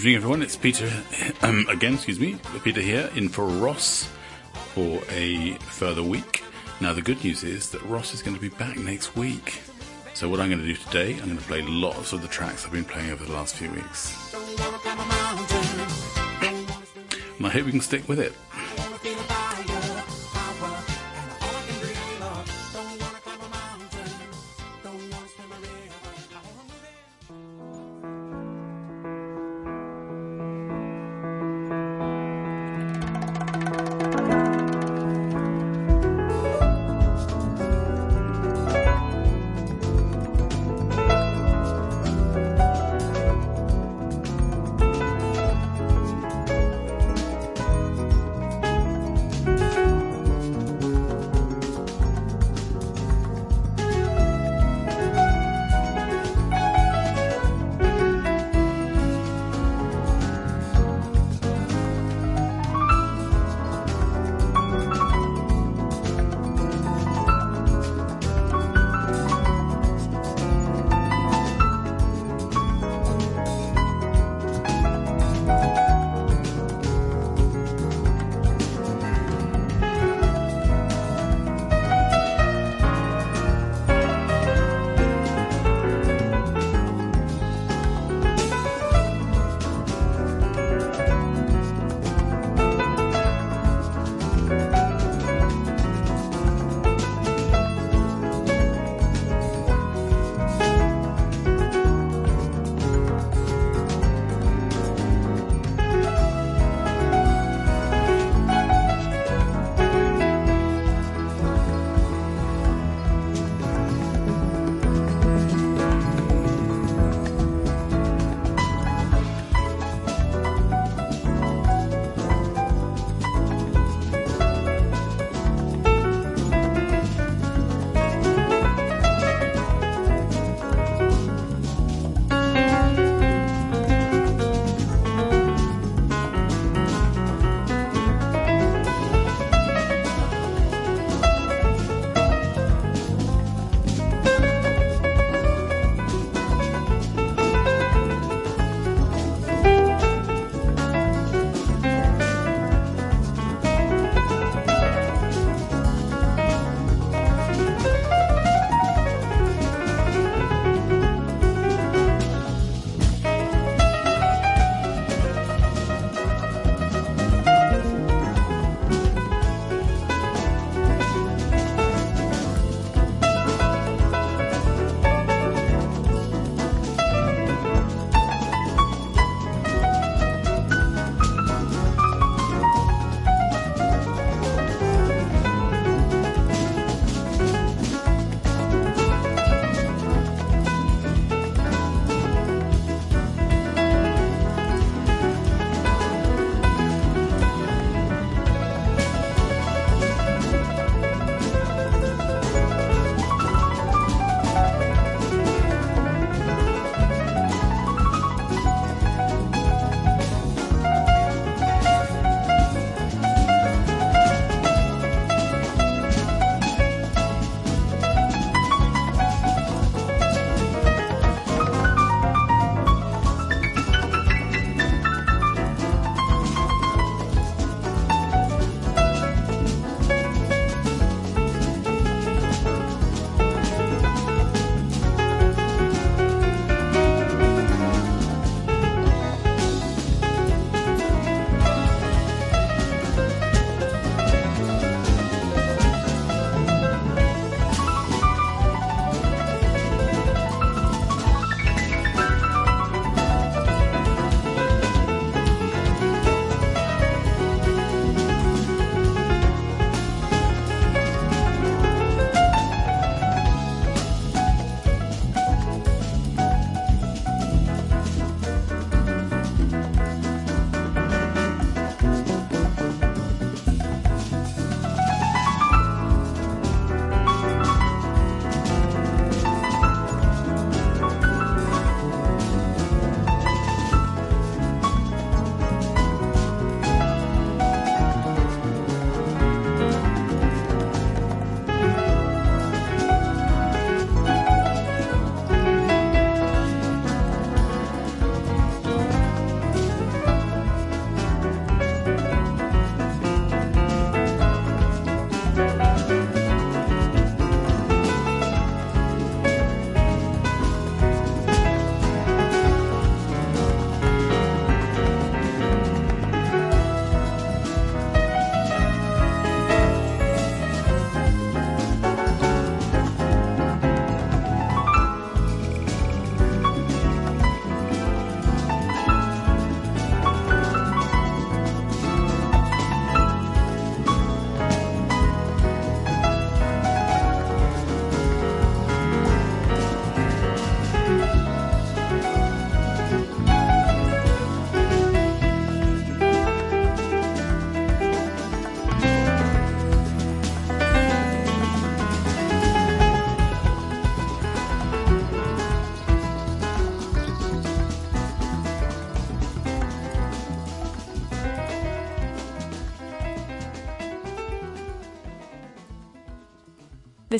Good evening, everyone. It's Peter um, again. Excuse me, Peter here in for Ross for a further week. Now, the good news is that Ross is going to be back next week. So, what I'm going to do today, I'm going to play lots of the tracks I've been playing over the last few weeks, and I hope we can stick with it.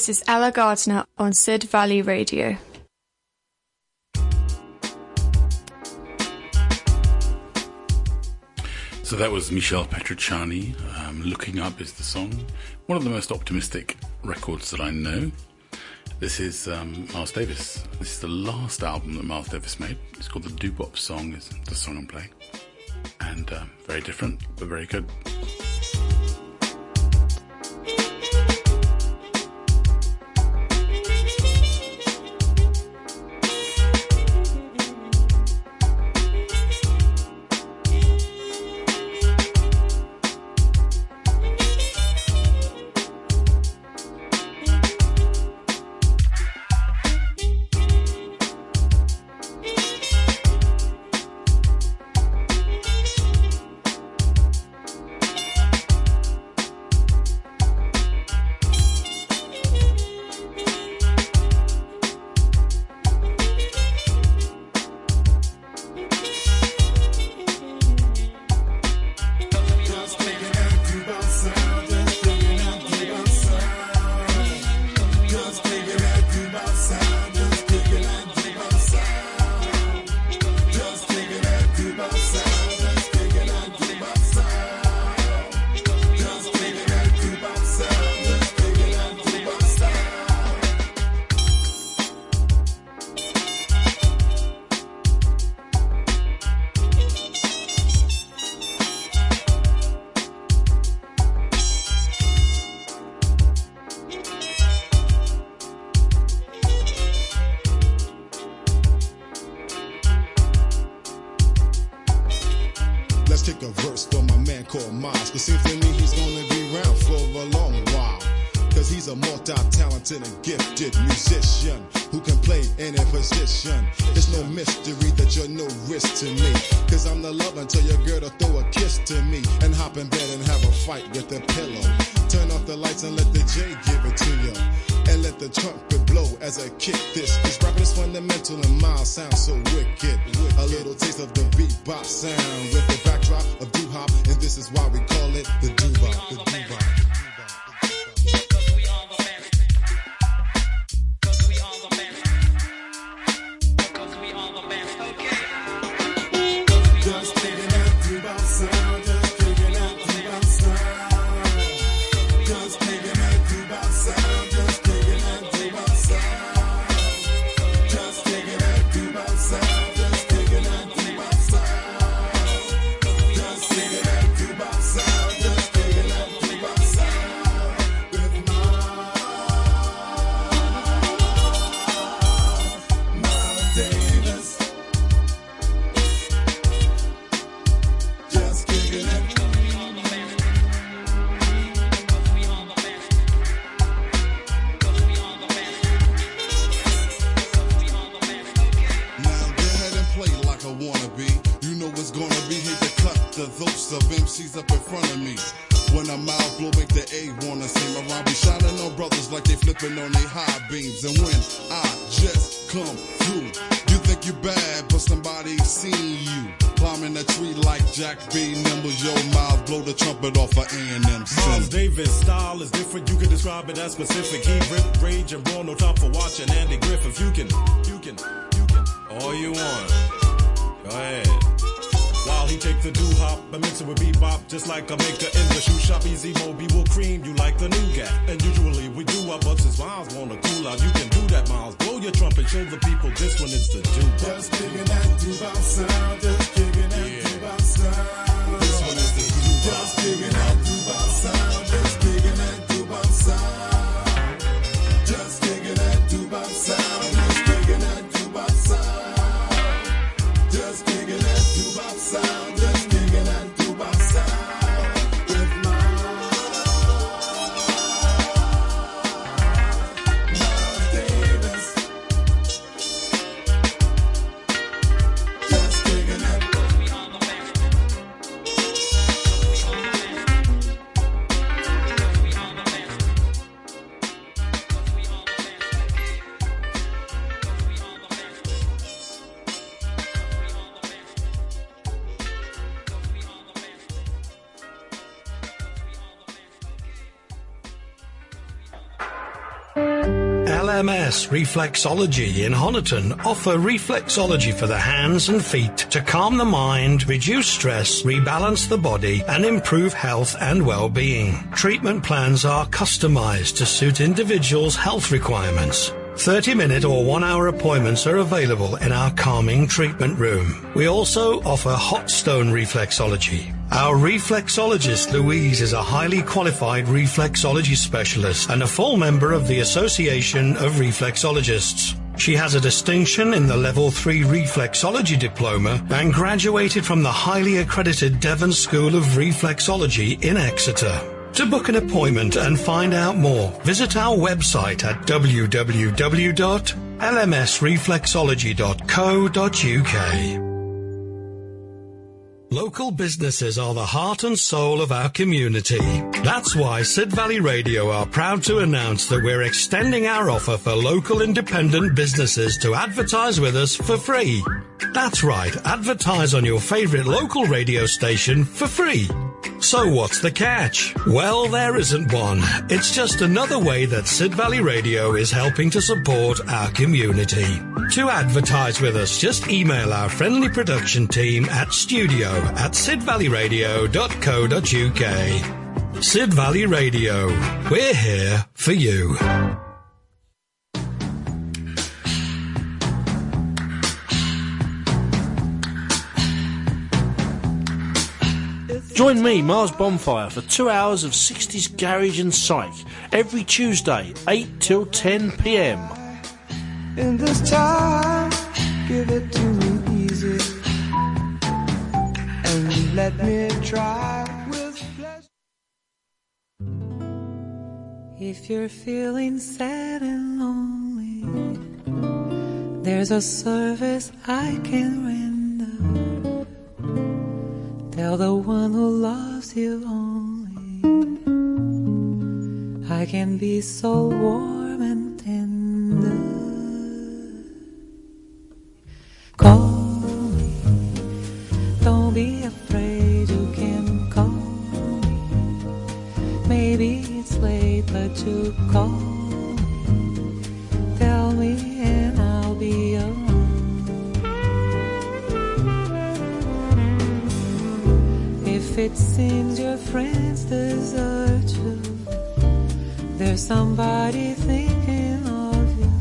This is Ella Gardner on Sid Valley Radio. So that was Michel Petrucciani. Um, Looking Up is the song. One of the most optimistic records that I know. This is um, Miles Davis. This is the last album that Miles Davis made. It's called the Doo-Bop Song, is the song I'm playing. And uh, very different, but very good. Reflexology in Honiton offer reflexology for the hands and feet to calm the mind, reduce stress, rebalance the body, and improve health and well-being. Treatment plans are customized to suit individuals' health requirements. 30 minute or one hour appointments are available in our calming treatment room. We also offer hot stone reflexology. Our reflexologist Louise is a highly qualified reflexology specialist and a full member of the Association of Reflexologists. She has a distinction in the Level 3 Reflexology Diploma and graduated from the highly accredited Devon School of Reflexology in Exeter. To book an appointment and find out more, visit our website at www.lmsreflexology.co.uk. Local businesses are the heart and soul of our community. That's why Sid Valley Radio are proud to announce that we're extending our offer for local independent businesses to advertise with us for free. That's right, advertise on your favorite local radio station for free. So what's the catch? Well, there isn't one. It's just another way that Sid Valley Radio is helping to support our community. To advertise with us, just email our friendly production team at studio at sidvalleyradio.co.uk. Sid Valley Radio. We're here for you. Join me, Mars Bonfire, for two hours of 60s garage and psych every Tuesday, 8 till 10 pm. In this time, give it to me easy. And let me try. If you're feeling sad and lonely, there's a service I can render. Tell the one who loves you only. I can be so warm and tender. Call me, don't be afraid, you can call me. Maybe it's late, but you call it seems your friends desert you, there's somebody thinking of you.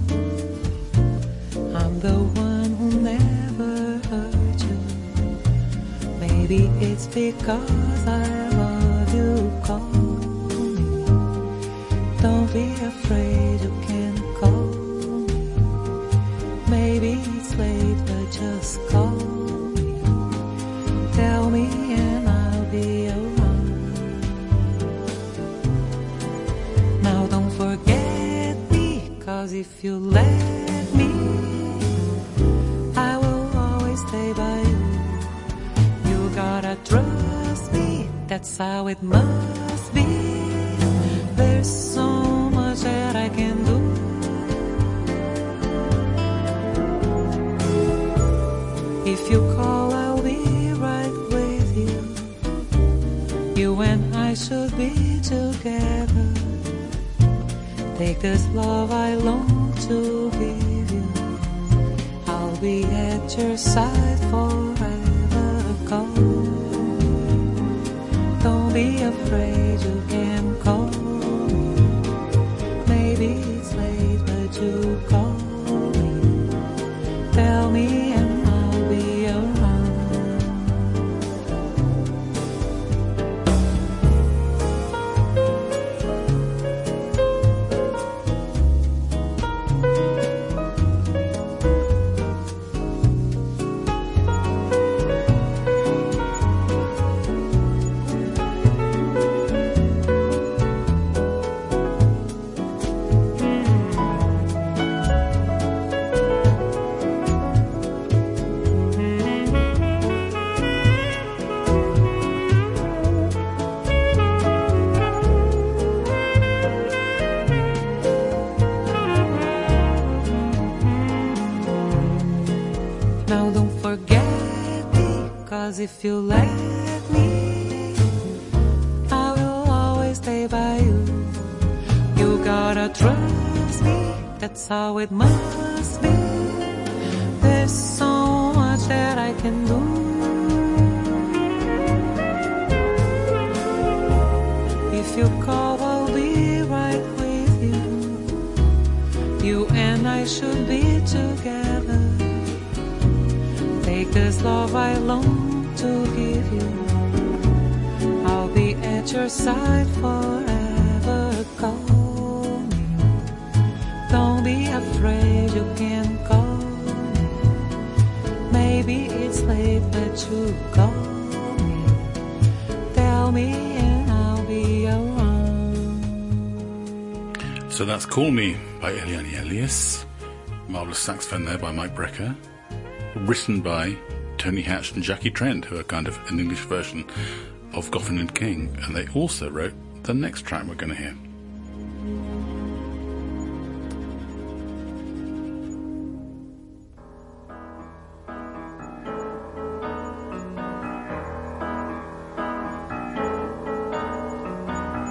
I'm the one who never hurt you. Maybe it's because I love you. Call me. Don't be afraid, you can call me. Maybe it's late, but just call me. Tell me be. Now don't forget me, cause if you let me, I will always stay by you. You gotta trust me, that's how it must be. There's so much that I can do. If you should be together. Take this love I long to give you. I'll be at your side forever. Call. Don't be afraid, you can call me. Maybe it's late, but you call if you let me, I will always stay by you. You gotta trust me, That's how it must be. By Eliane Elias. Marvelous saxophone there by Mike Brecker. Written by Tony Hatch and Jackie Trent, who are kind of an English version of Goffin and King. And they also wrote the next track we're going to hear.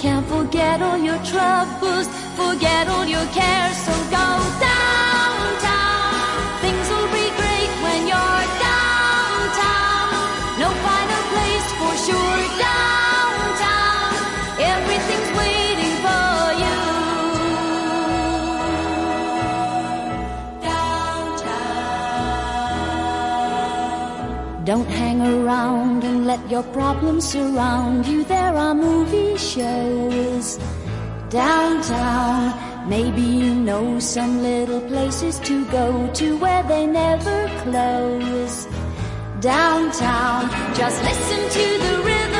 Can't forget all your troubles, forget all your cares. So go downtown. Don't hang around and let your problems surround you. There are movie shows downtown. Maybe you know some little places to go to where they never close. Downtown, just listen to the rhythm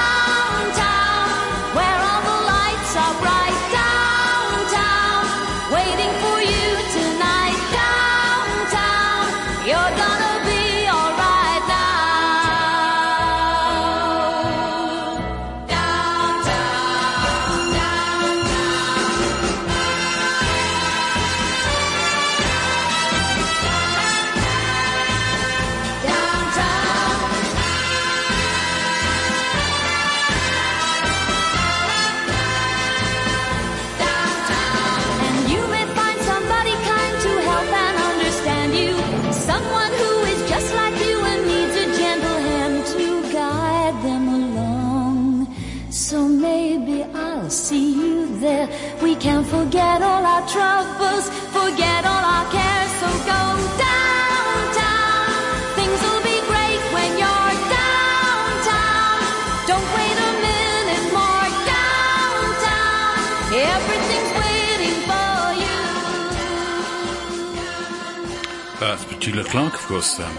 Petula Clark, of course. Um,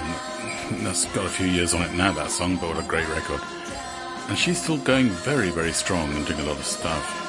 that's got a few years on it now, that song, but what a great record. And she's still going very, very strong and doing a lot of stuff.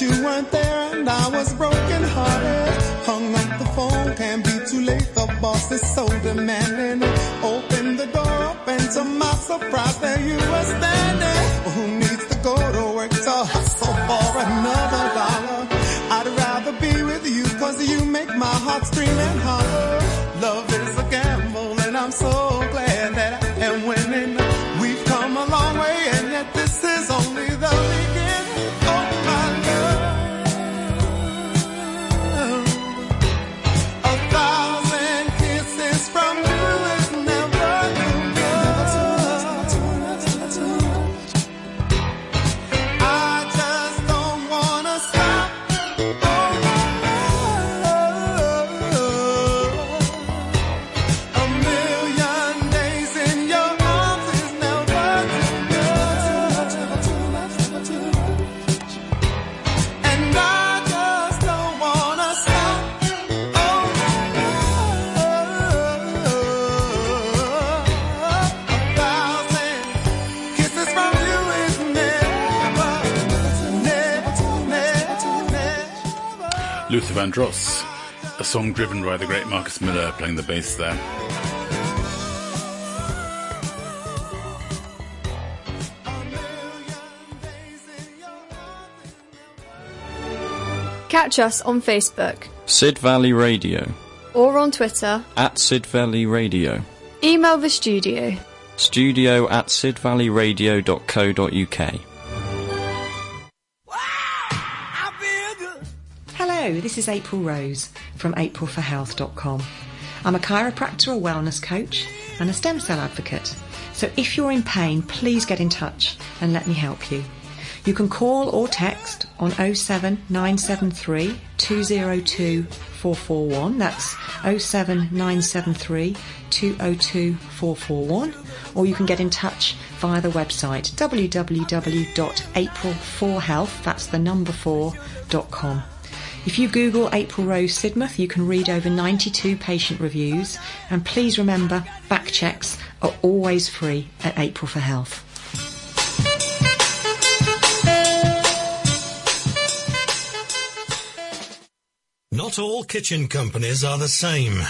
You weren't there, and I was broken hearted. Hung up the phone, can't be too late. The boss is so demanding. Open the door up, and to my surprise, there you were standing. Who needs to go to work to hustle for another dollar? I'd rather be with you, cause you make my heart scream and holler. Love is a gamble, and I'm so glad never. Luther Vandross, a song driven by the great Marcus Miller playing the bass there. Catch us on Facebook Sid Valley Radio. or on Twitter. At Sid Valley Radio. Email the studio. Studio at sidvalleyradio.co.uk. This is April Rose from aprilforhealth.com. I'm a chiropractor, a wellness coach, and a stem cell advocate. So if you're in pain, please get in touch and let me help you. You can call or text on 07973 202 441. That's 07973 202 441. Or you can get in touch via the website www.april4health, that's the number 4.com. If you Google April Rose Sidmouth, you can read over 92 patient reviews. And please remember, back checks are always free at April for Health. Not all kitchen companies are the same.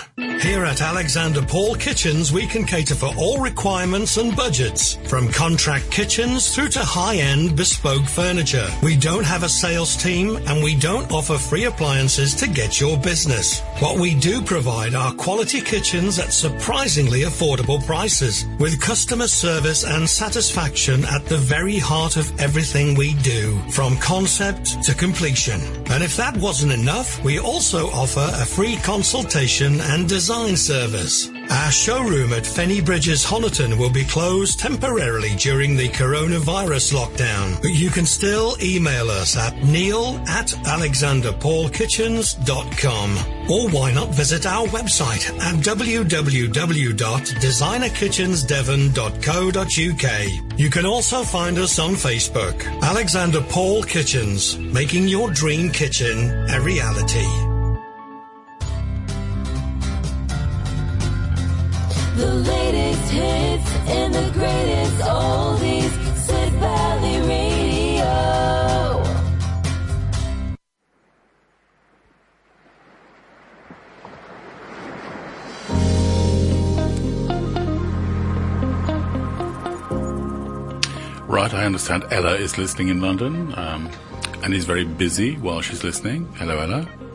Here at Alexander Paul Kitchens, we can cater for all requirements and budgets, from contract kitchens through to high-end bespoke furniture. We don't have a sales team and we don't offer free appliances to get your business. What we do provide are quality kitchens at surprisingly affordable prices, with customer service and satisfaction at the very heart of everything we do, from concept to completion. And if that wasn't enough, we also offer a free consultation and design service. Our showroom at Fenny Bridges Honiton will be closed temporarily during the coronavirus lockdown, but you can still email us at neil at alexanderpaulkitchens.com. Or why not visit our website at www.designerkitchensdevon.co.uk. You can also find us on Facebook, Alexander Paul Kitchens, making your dream kitchen a reality. The latest hits the greatest oldies. Valley Radio. Right, I understand Ella is listening in London um, and is very busy while she's listening. Hello, Ella.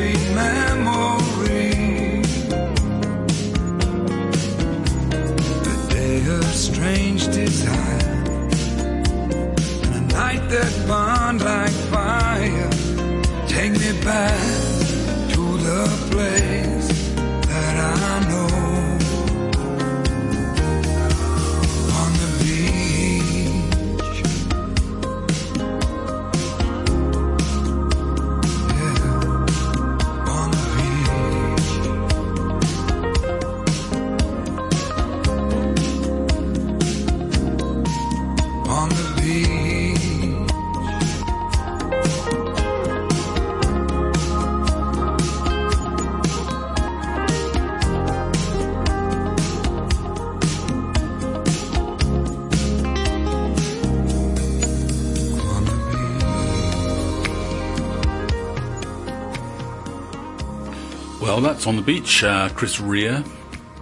Sweet memory. That's on the beach. Uh, Chris Rea,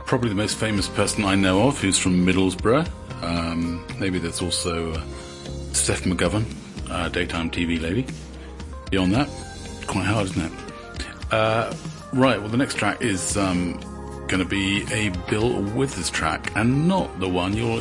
probably the most famous person I know of, who's from Middlesbrough. Um, maybe there's also uh, Steph McGovern, uh, daytime TV lady. Beyond that, quite hard, isn't it? Uh, right. Well, the next track is um, going to be a Bill Withers track, and not the one you're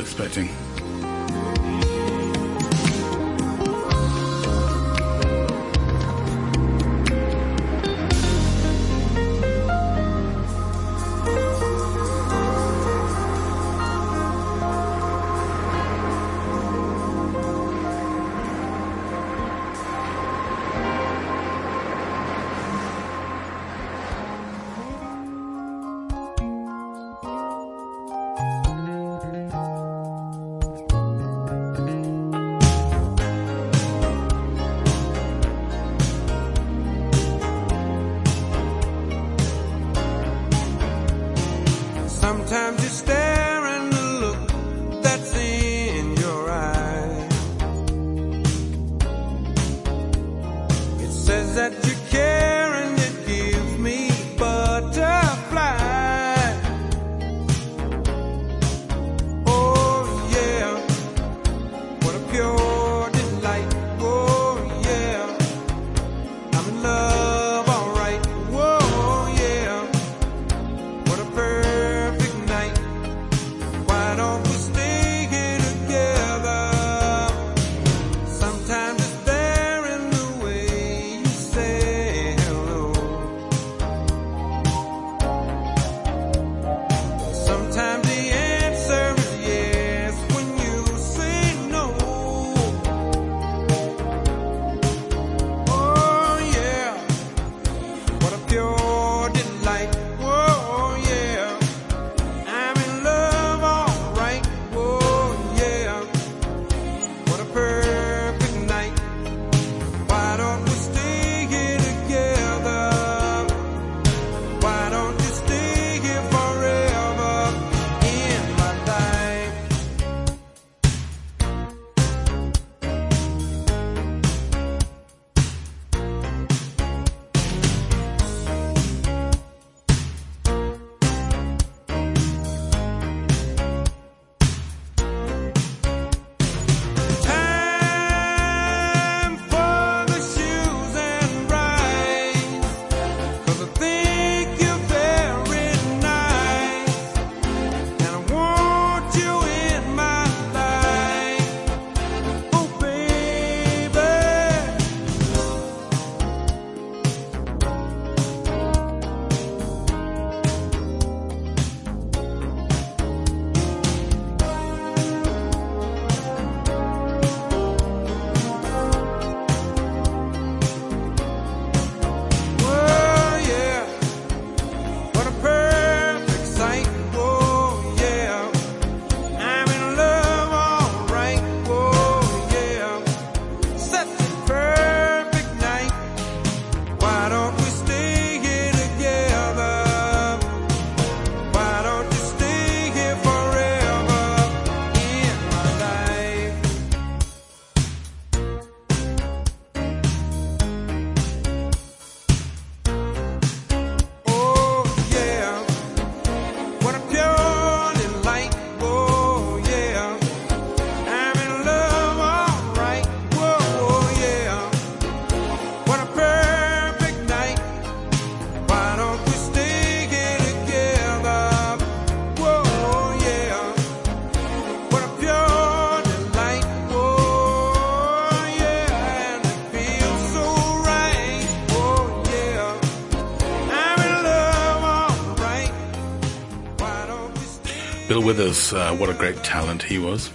With us, uh, what a great talent he was.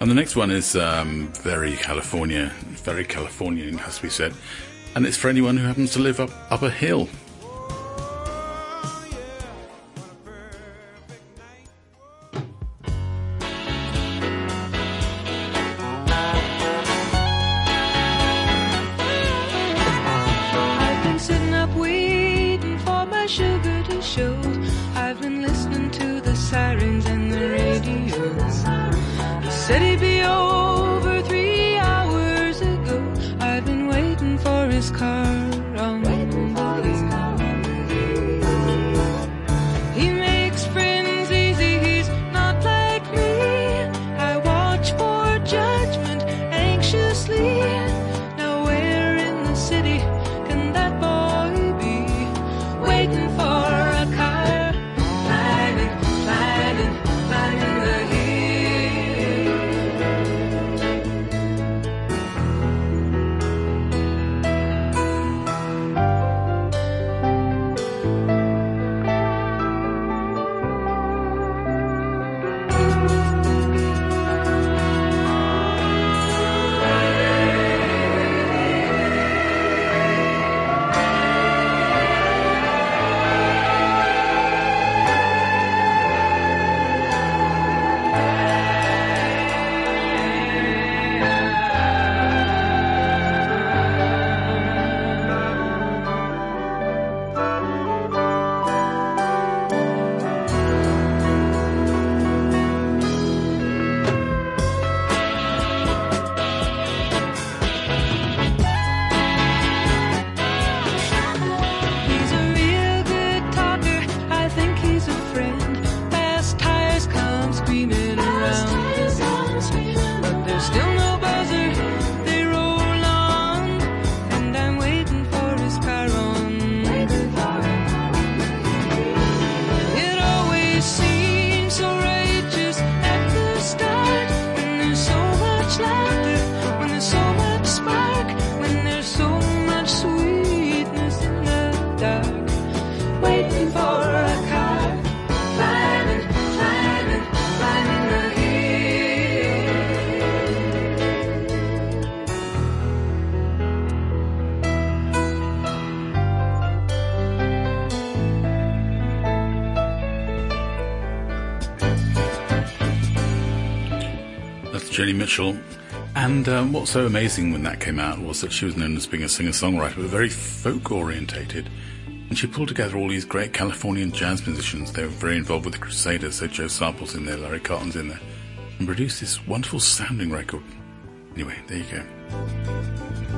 And the next one is um, very California, very Californian, has to be said. And it's for anyone who happens to live up, up a hill. And um, what's so amazing when that came out was that she was known as being a singer-songwriter, but very folk-orientated. And she pulled together all these great Californian jazz musicians. They were very involved with the Crusaders, so Joe Sample's in there, Larry Carlton's in there, and produced this wonderful sounding record. Anyway, there you go.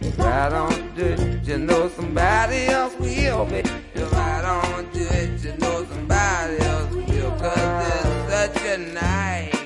If I don't do it, you know somebody else will be. If I don't do it, you know somebody else will. Cause it's such a night.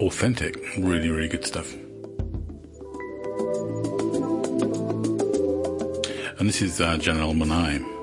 authentic, really, really good stuff. And this is uh, Janelle Monáe.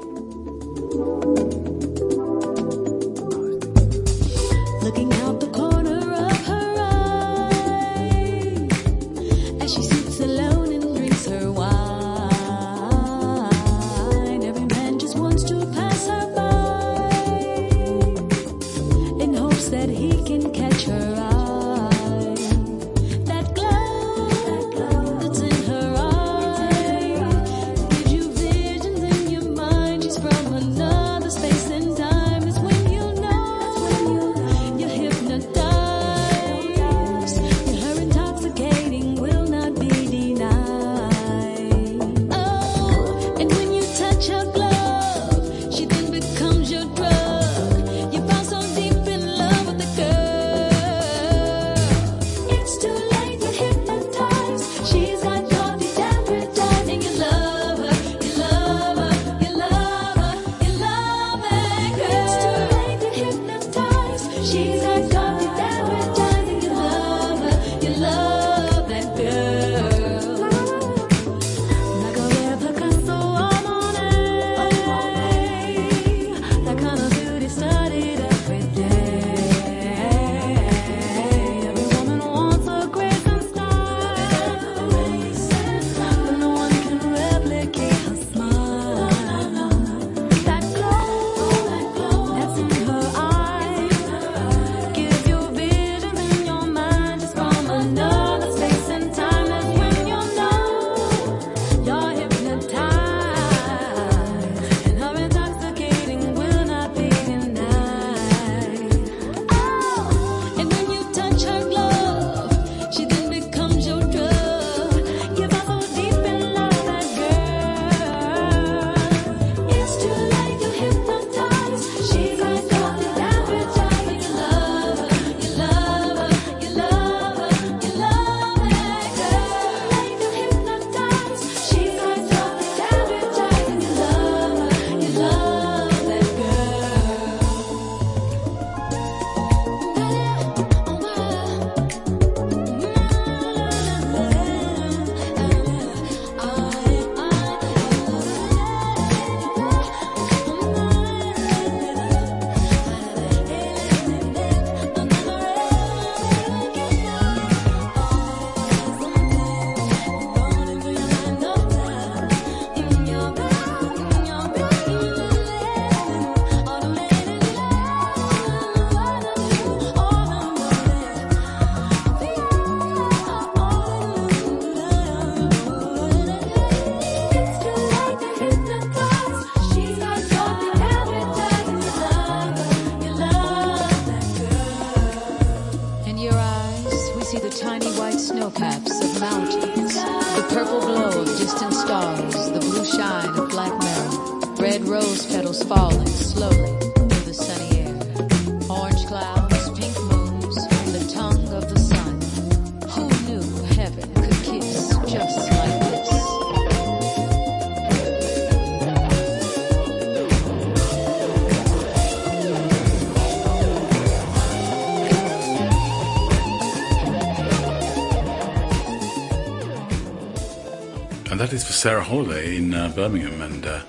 Sarah Holiday in uh, Birmingham and uh,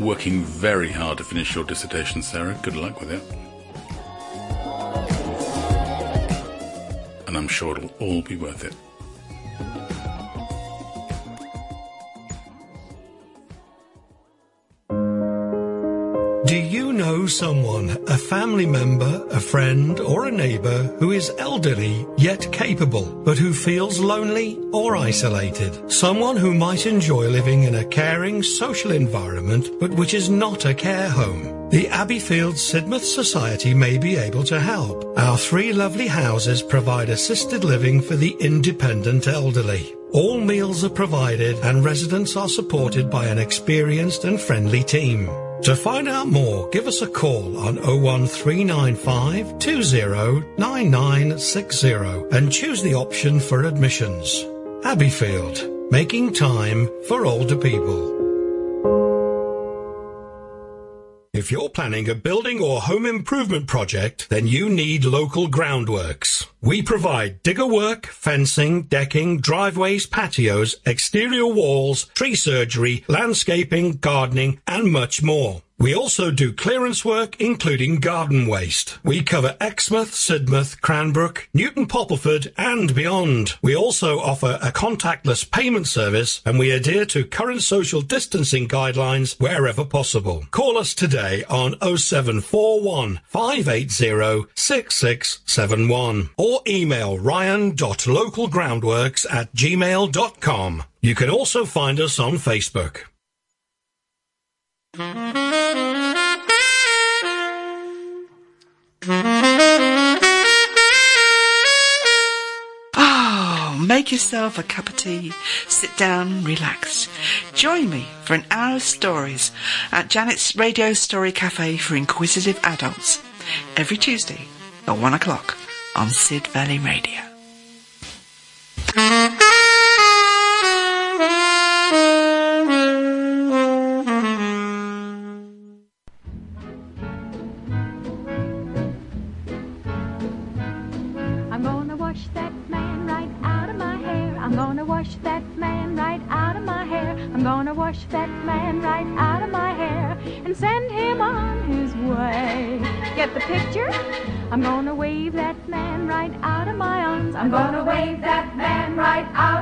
working very hard to finish your dissertation, Sarah. Good luck with it. And I'm sure it'll all be worth it. Do you know someone, a family member, a friend, or a neighbour who is elderly yet capable, but who feels lonely? Or isolated? Someone who might enjoy living in a caring social environment, but which is not a care home. The Abbeyfield Sidmouth Society may be able to help. Our three lovely houses provide assisted living for the independent elderly. All meals are provided and residents are supported by an experienced and friendly team. To find out more, give us a call on 01395 209960 and choose the option for admissions. Abbeyfield, making time for older people. If you're planning a building or home improvement project, then you need local groundworks. We provide digger work, fencing, decking, driveways, patios, exterior walls, tree surgery, landscaping, gardening, and much more. We also do clearance work, including garden waste. We cover Exmouth, Sidmouth, Cranbrook, Newton Poppleford, and beyond. We also offer a contactless payment service, and we adhere to current social distancing guidelines wherever possible. Call us today on 0741 580 6671 or email ryan.localgroundworks at gmail.com. You can also find us on Facebook. Oh, make yourself a cup of tea, sit down, relax. Join me for an hour of stories at Janet's Radio Story Cafe for Inquisitive Adults every Tuesday at one o'clock on Sid Valley Radio. I'm gonna wave that man right out of my arms. I'm gonna wave that man right out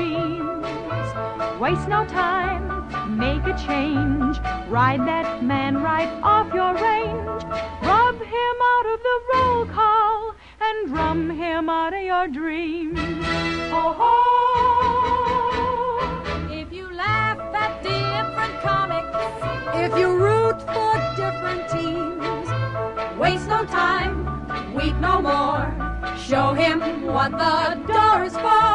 beams, waste no time, make a change, ride that man right off your range, rub him out of the roll call and drum him out of your dreams. Oh ho! If you laugh at different comics, if you root for different teams, waste no time, weep no more. Show him what the door is for.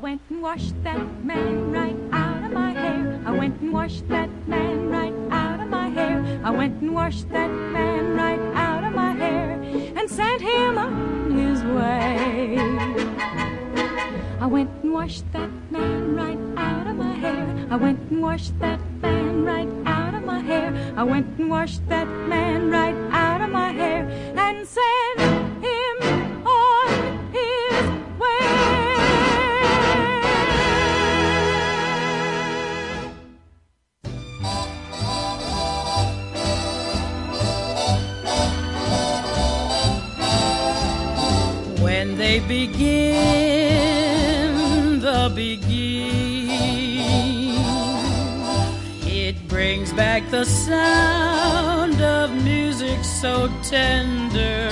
Went and washed that man right out of my hair. I went and washed that man right out of my hair. I went and washed that man right out of my hair and sent him on his way. I went and washed that man right out of my hair. I went and washed that man right out of my hair. I went and washed that man right out of my hair and sent begin the begin, it brings back the sound of music so tender.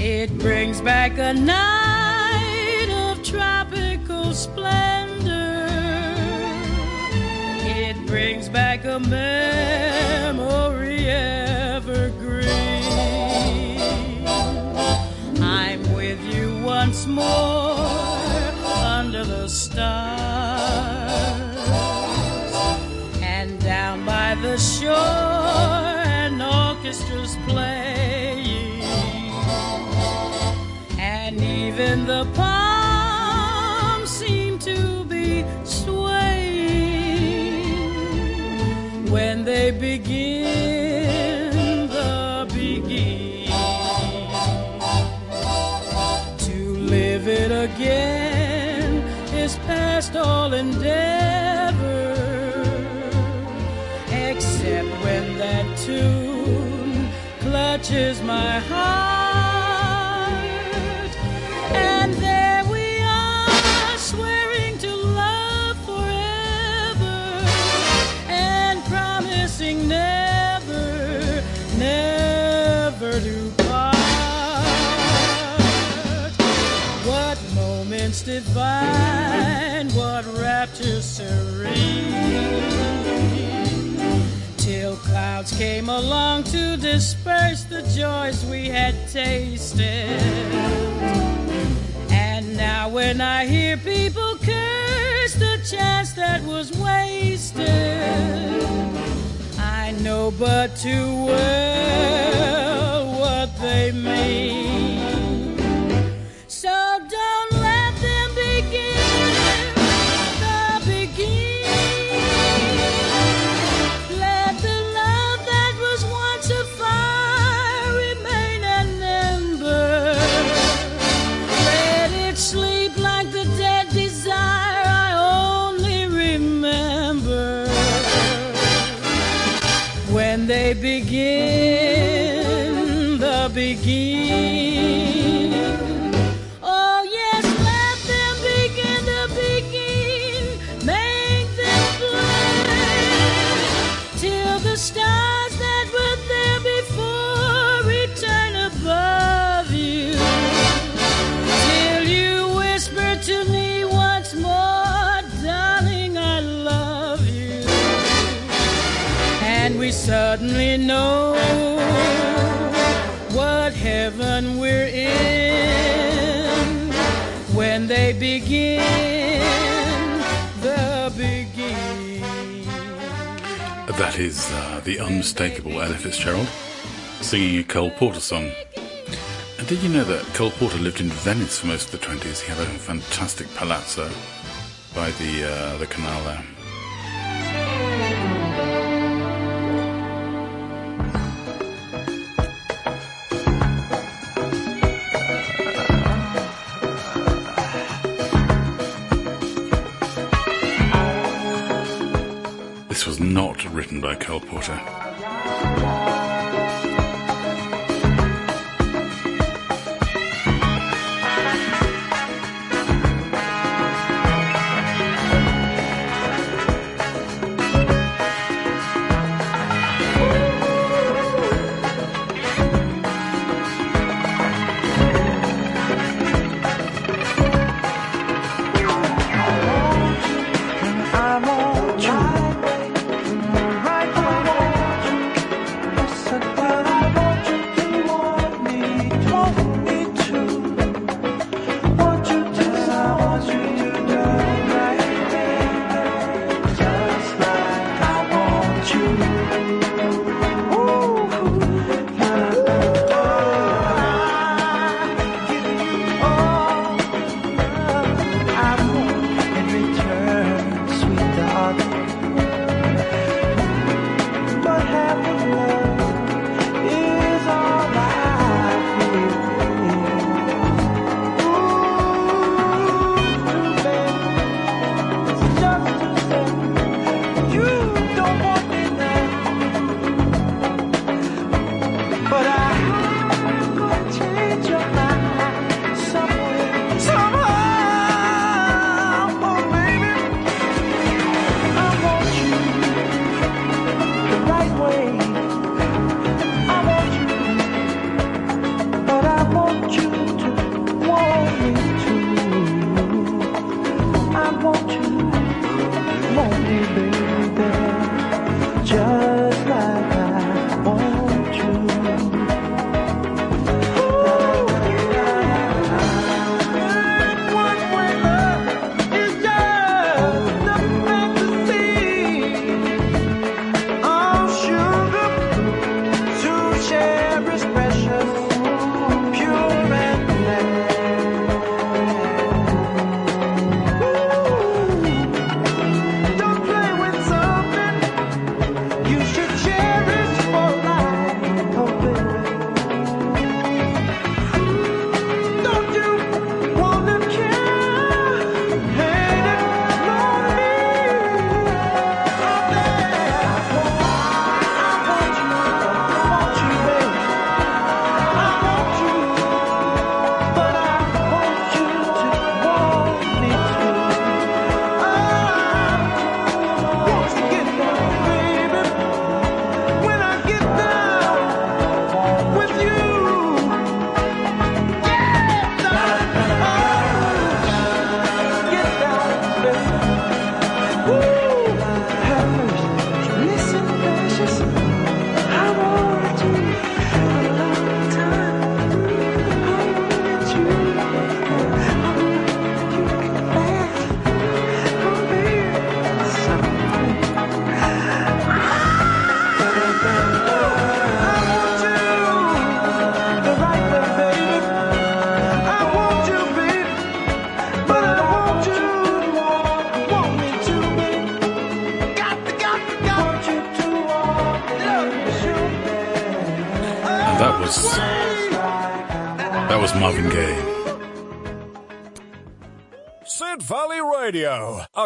It brings back a night of tropical splendor. It brings back a memory once more under the stars. And down by the shore an orchestra's playing. And even the palms seem to be swaying. When they begin again is past all endeavor. Except when that tune clutches my heart serene till clouds came along to disperse the joys we had tasted. And now, when I hear people curse the chance that was wasted, I know but too well what they mean. Begin That is uh, the unmistakable Ella Fitzgerald singing a Cole Porter song. And did you know that Cole Porter lived in Venice for most of the 20s? He had a fantastic palazzo by the, uh, the canal there. Written by Cole Porter.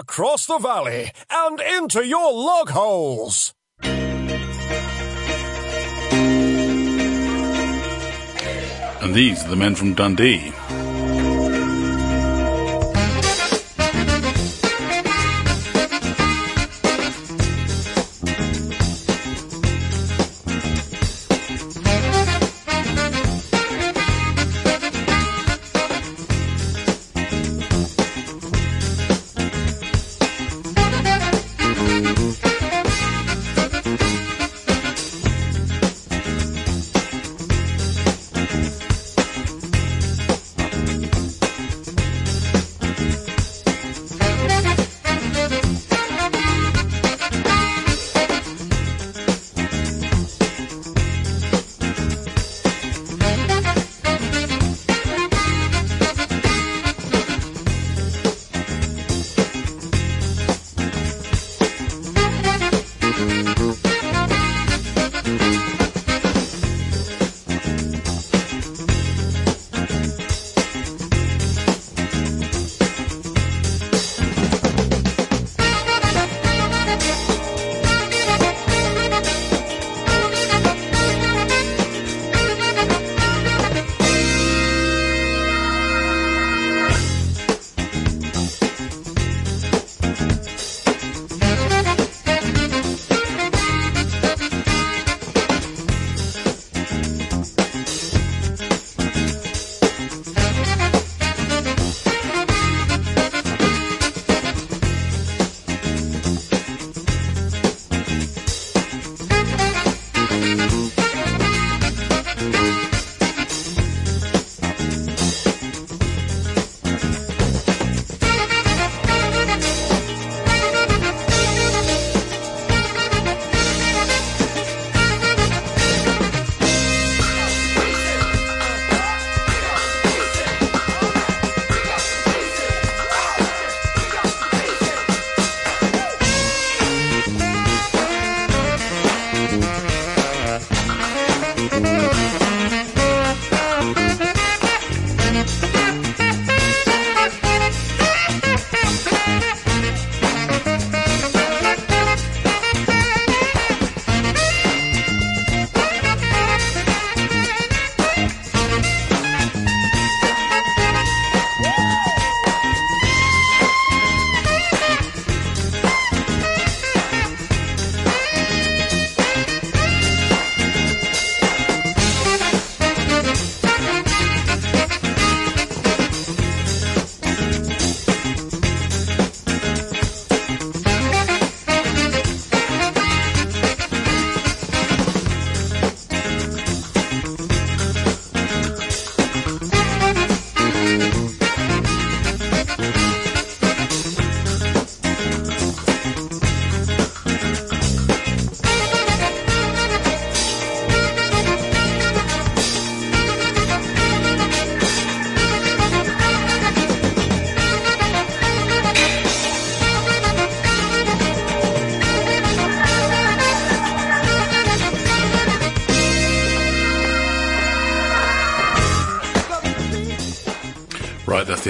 Across the valley and into your log holes. And these are the men from Dundee.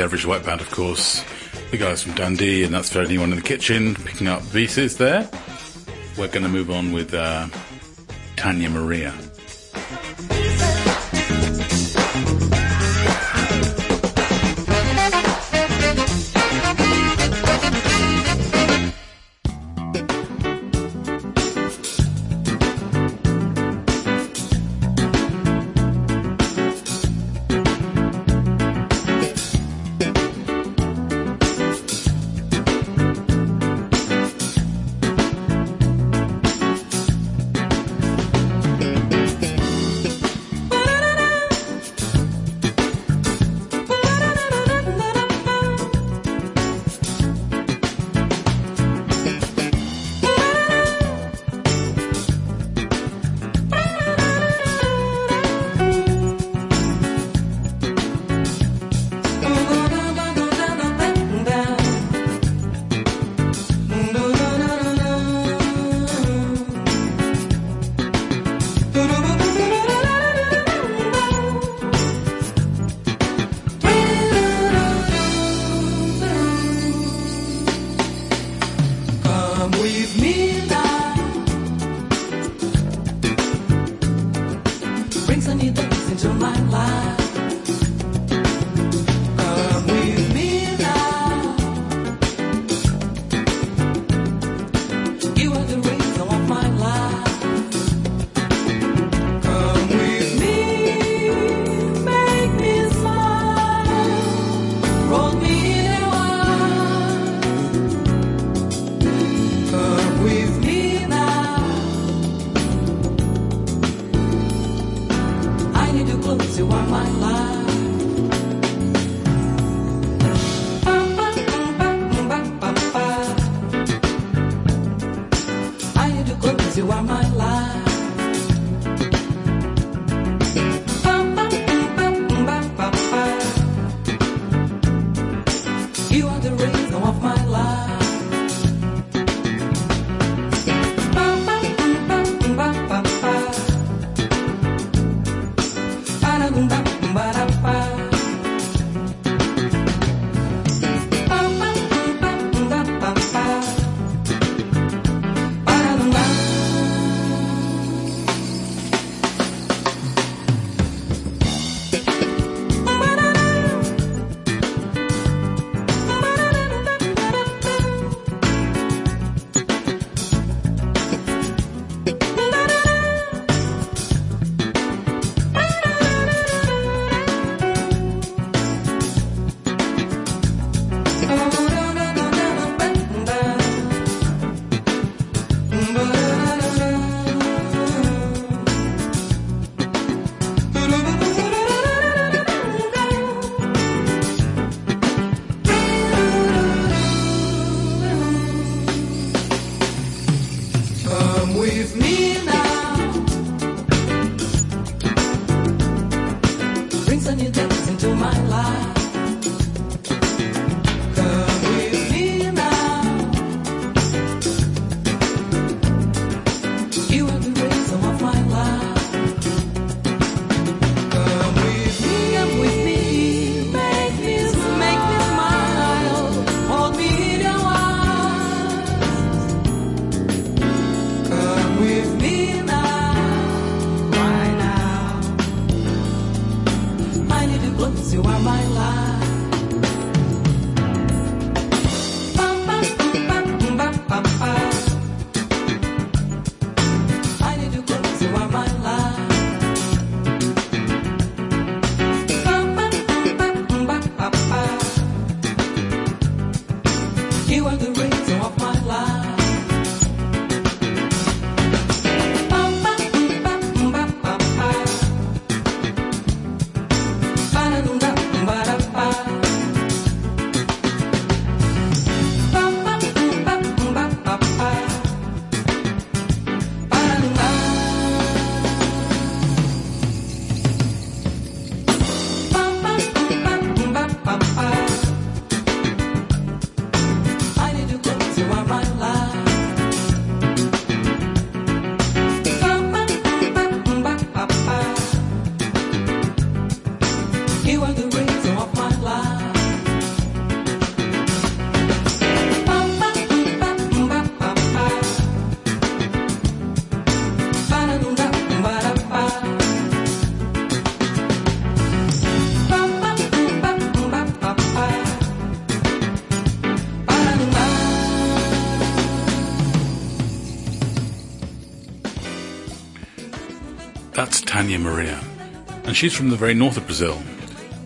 Average white band, of course. The guys from Dundee, and that's for anyone in the kitchen picking up pieces there. We're going to move on with uh, Tania Maria. she's from the very north of Brazil,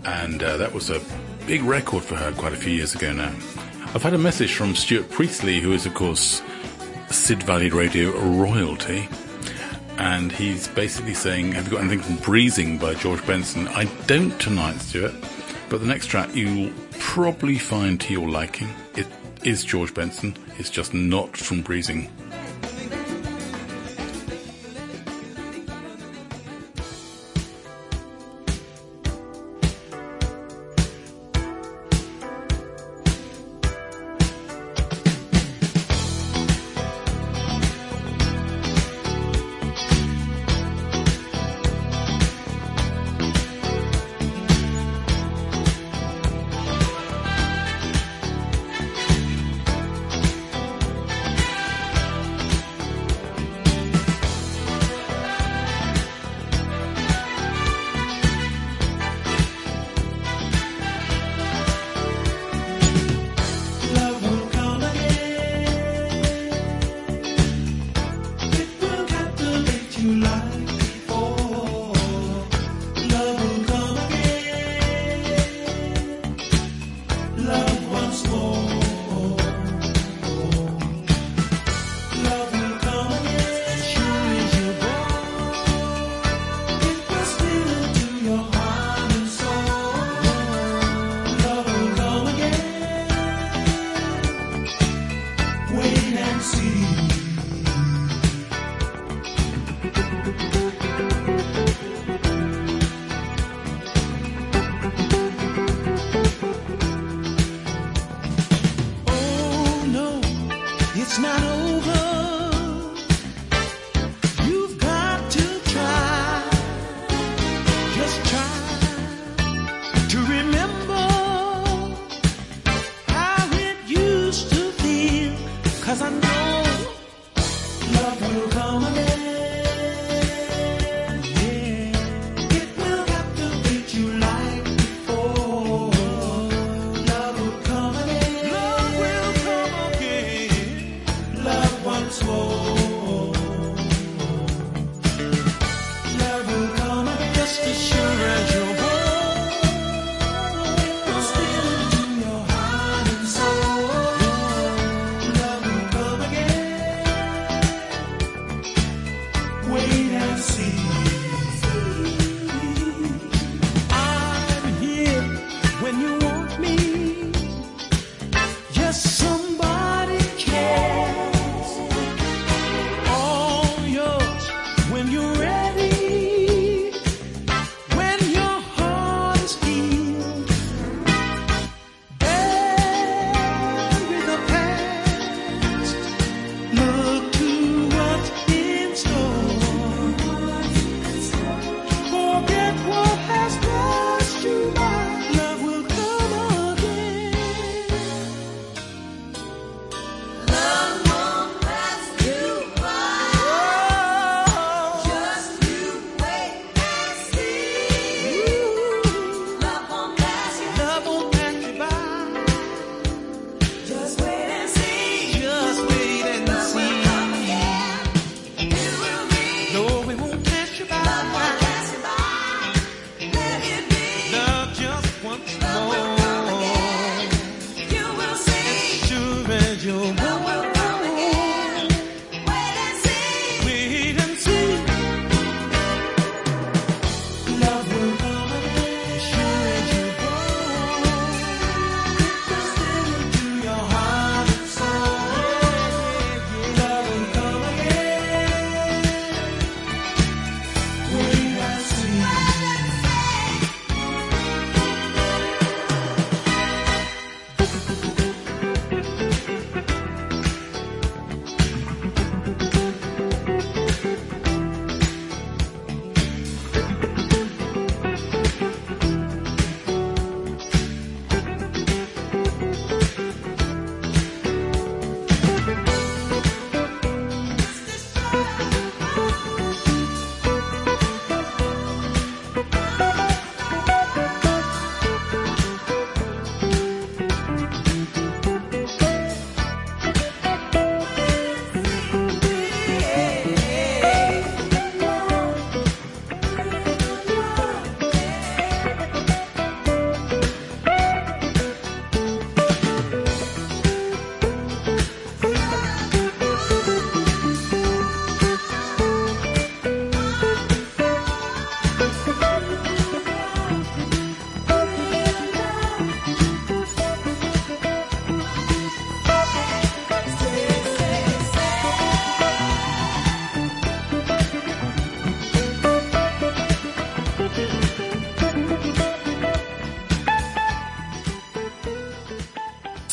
and uh, that was a big record for her quite a few years ago now. I've had a message from Stuart Priestley, who is, of course, Sid Valley Radio royalty, and he's basically saying, Have you got anything from Breezing by George Benson? I don't tonight, Stuart, but the next track you'll probably find to your liking. It is George Benson, it's just not from Breezing.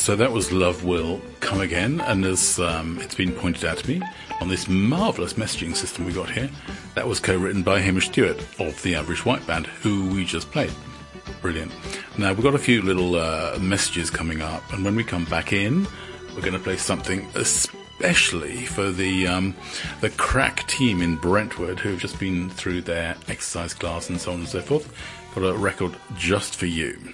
So that was Love Will Come Again, and as um, it's been pointed out to me on this marvellous messaging system we got here, that was co-written by Hamish Stewart of the Average White Band, who we just played. Brilliant. Now we've got a few little uh, messages coming up, and when we come back in, we're going to play something especially for the um, the crack team in Brentwood who have just been through their exercise class and so on and so forth. Got a record just for you.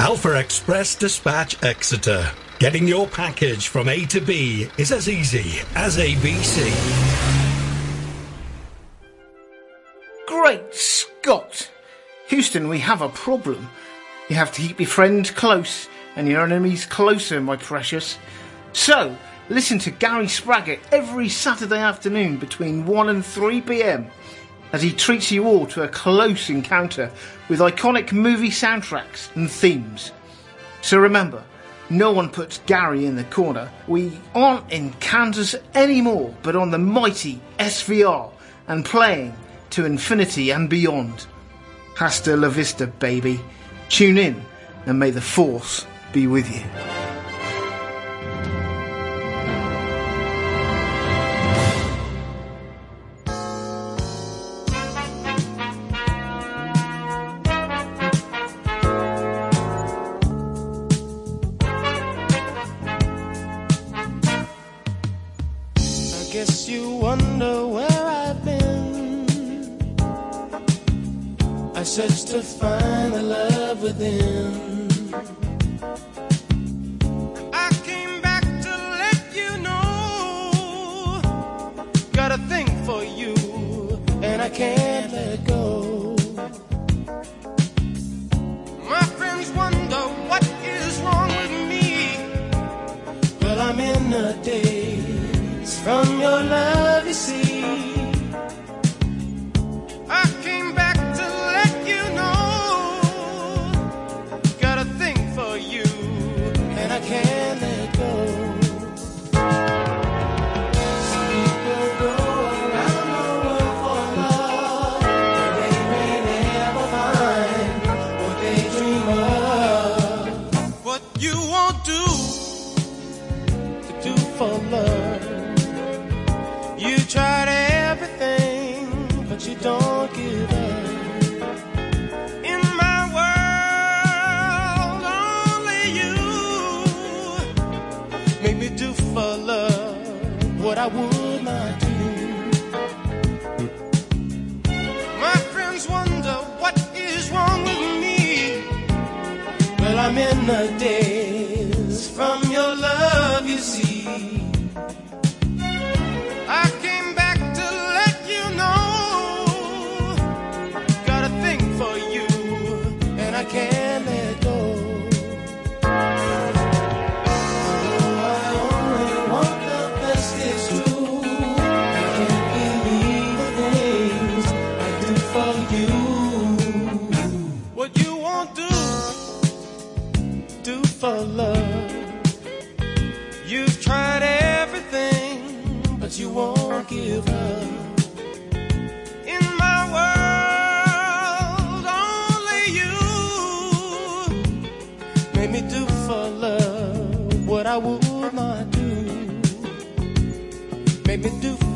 Alpha Express Dispatch Exeter. Getting your package from A to B is as easy as ABC. Great Scott! Houston, we have a problem. You have to keep your friends close and your enemies closer, my precious. So, listen to Gary Spraggett every Saturday afternoon between 1 and 3 pm as he treats you all to a close encounter with iconic movie soundtracks and themes. So remember, no one puts Gary in the corner. We aren't in Kansas anymore, but on the mighty SVR and playing to infinity and beyond. Hasta la vista, baby. Tune in and may the force be with you. Find the love within.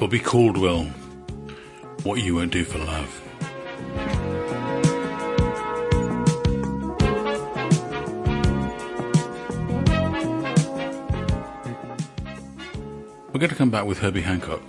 Bobby Caldwell, What You Won't Do for Love. We're going to come back with Herbie Hancock.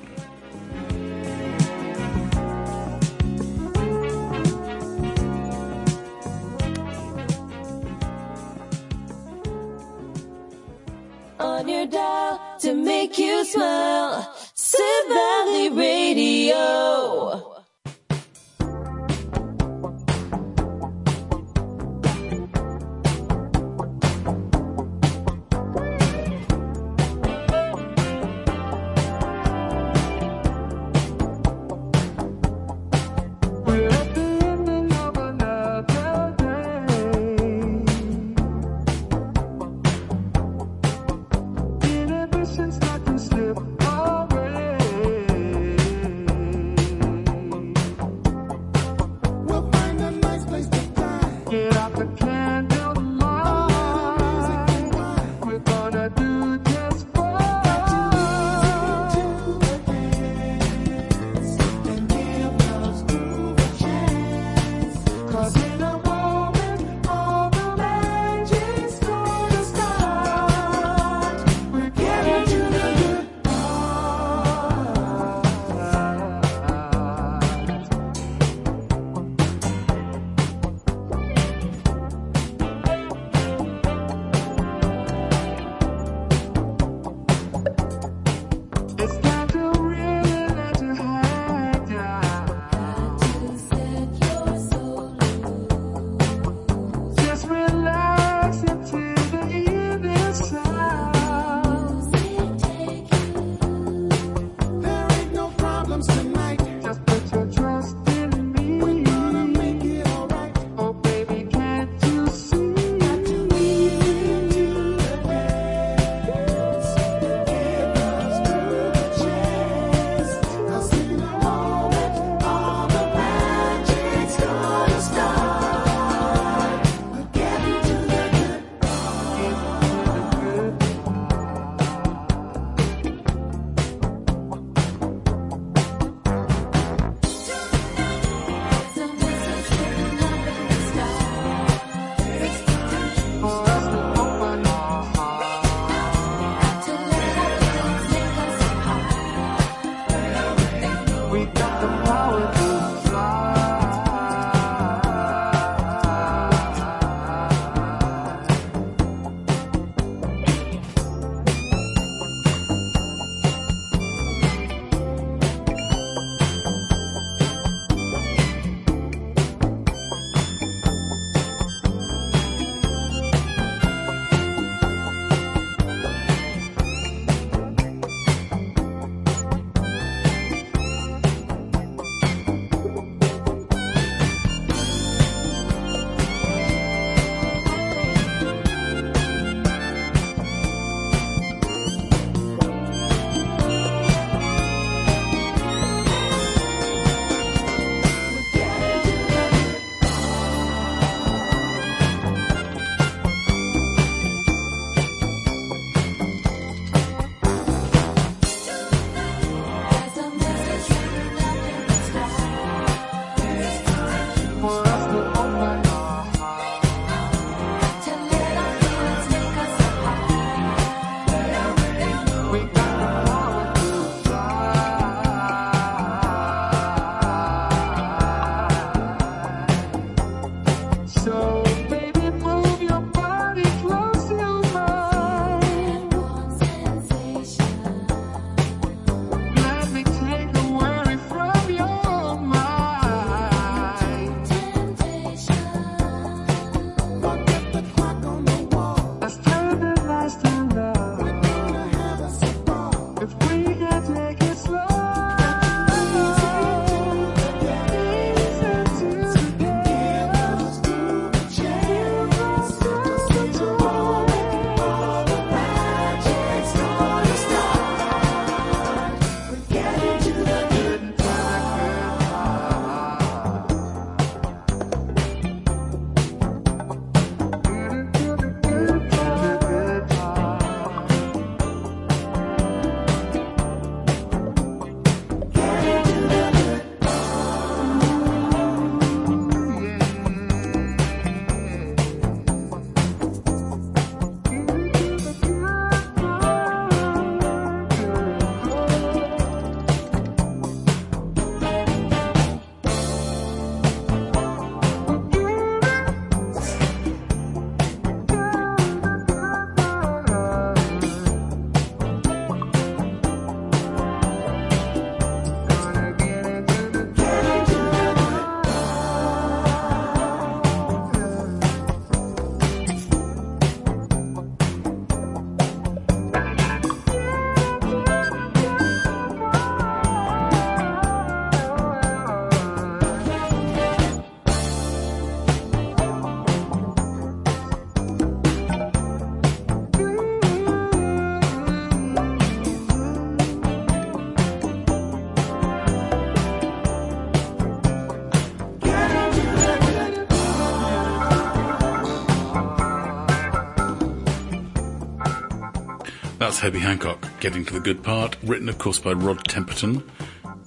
Herbie Hancock getting to the good part, written, of course, by Rod Temperton.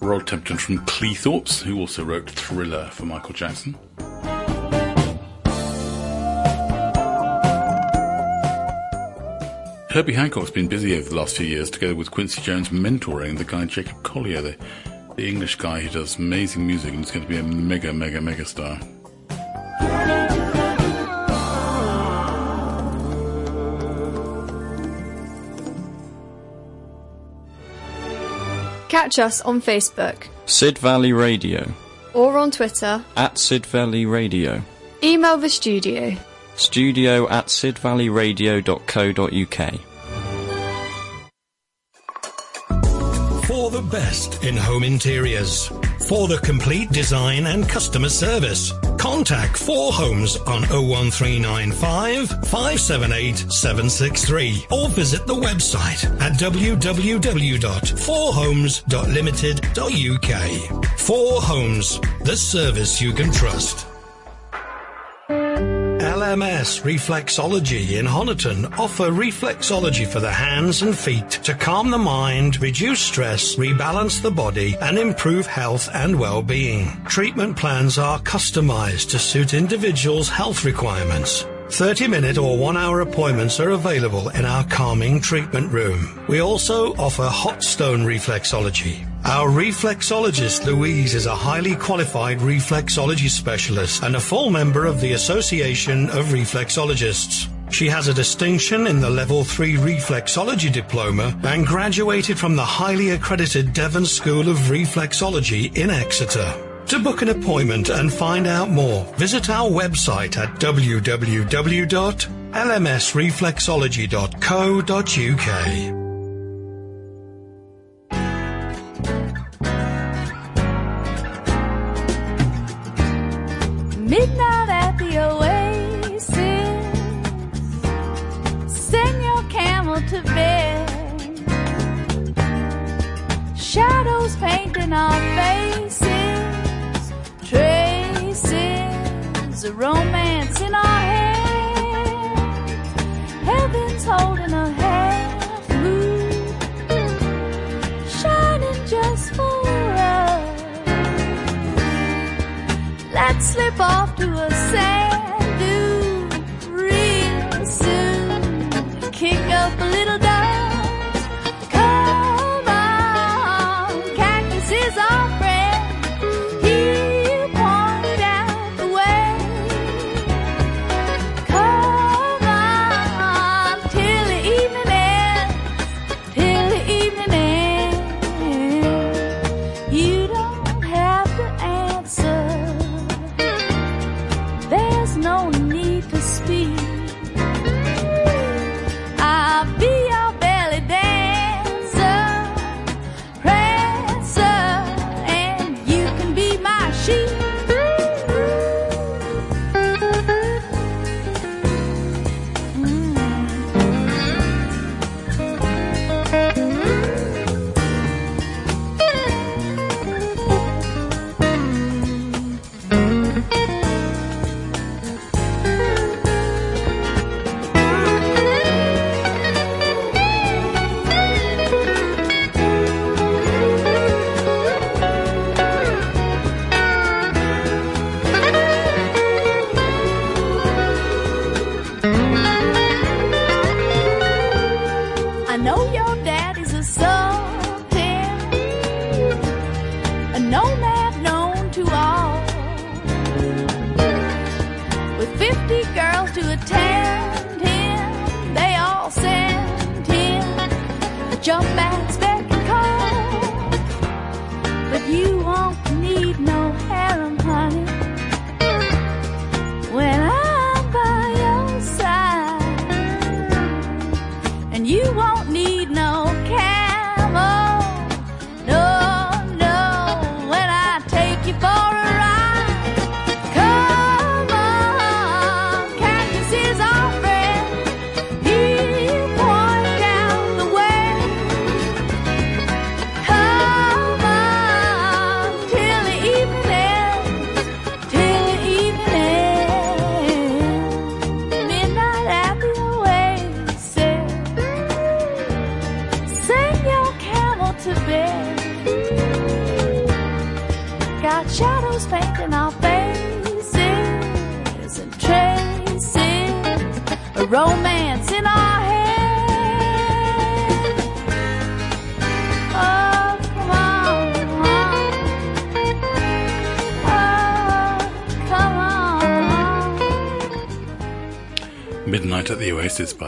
Rod Temperton from Cleethorpes, who also wrote Thriller for Michael Jackson. Herbie Hancock's been busy over the last few years, together with Quincy Jones, mentoring the guy Jacob Collier, the, the English guy who does amazing music and is going to be a mega, mega, mega star. Catch us on Facebook Sid Valley Radio. or on Twitter. At Sid Valley Radio. Email the studio. Studio at sidvalleyradio.co.uk. For the best in home interiors. For the complete design and customer service. Contact Four Homes on 01395 578 763 or visit the website at www.fourhomes.limited.uk. Four Homes, the service you can trust. LMS Reflexology in Honiton offer reflexology for the hands and feet to calm the mind, reduce stress, rebalance the body, and improve health and well-being. Treatment plans are customized to suit individuals' health requirements. 30 minute or 1 hour appointments are available in our calming treatment room. We also offer hot stone reflexology. Our reflexologist Louise is a highly qualified reflexology specialist and a full member of the Association of Reflexologists. She has a distinction in the Level 3 Reflexology Diploma and graduated from the highly accredited Devon School of Reflexology in Exeter. To book an appointment and find out more, visit our website at www.lmsreflexology.co.uk. our faces. Traces of romance in our hands. Heaven's holding a half moon. Shining just for us. Let's slip off to a sand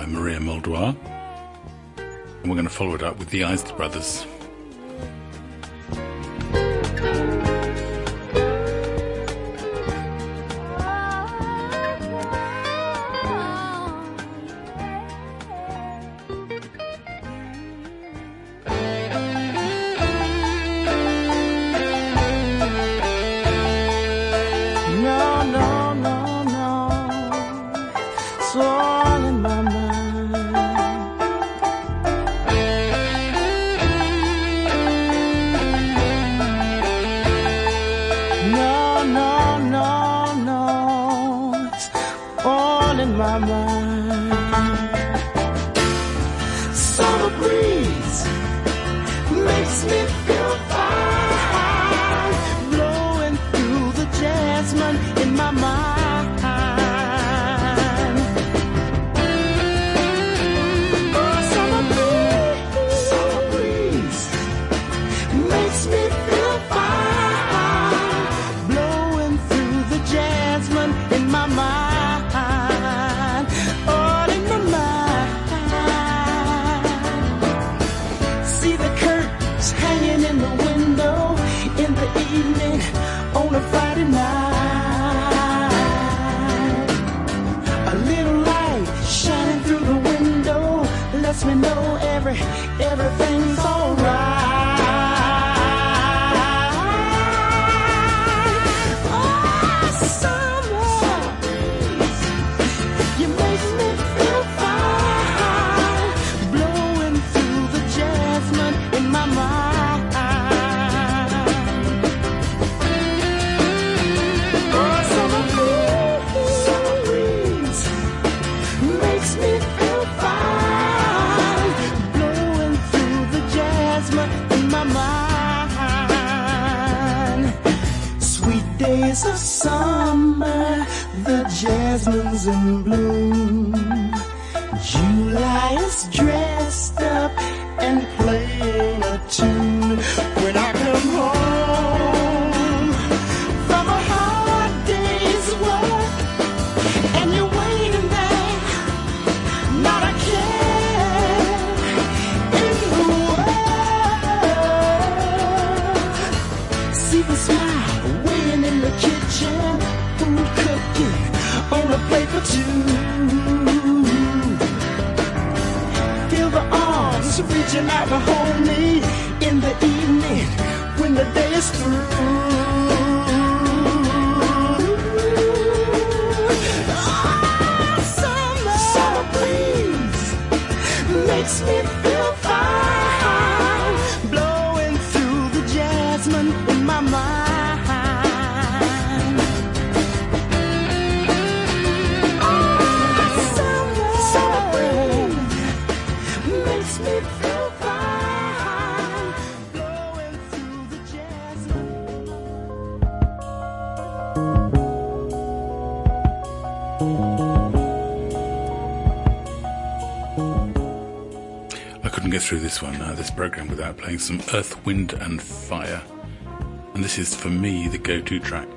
Maria Muldaur. And we're going to follow it up with the Isley Brothers. a Friday night. A little light shining through the window lets me know every everything's alright. jasmines in bloom. some Earth, Wind and Fire. And this is for me the go-to track.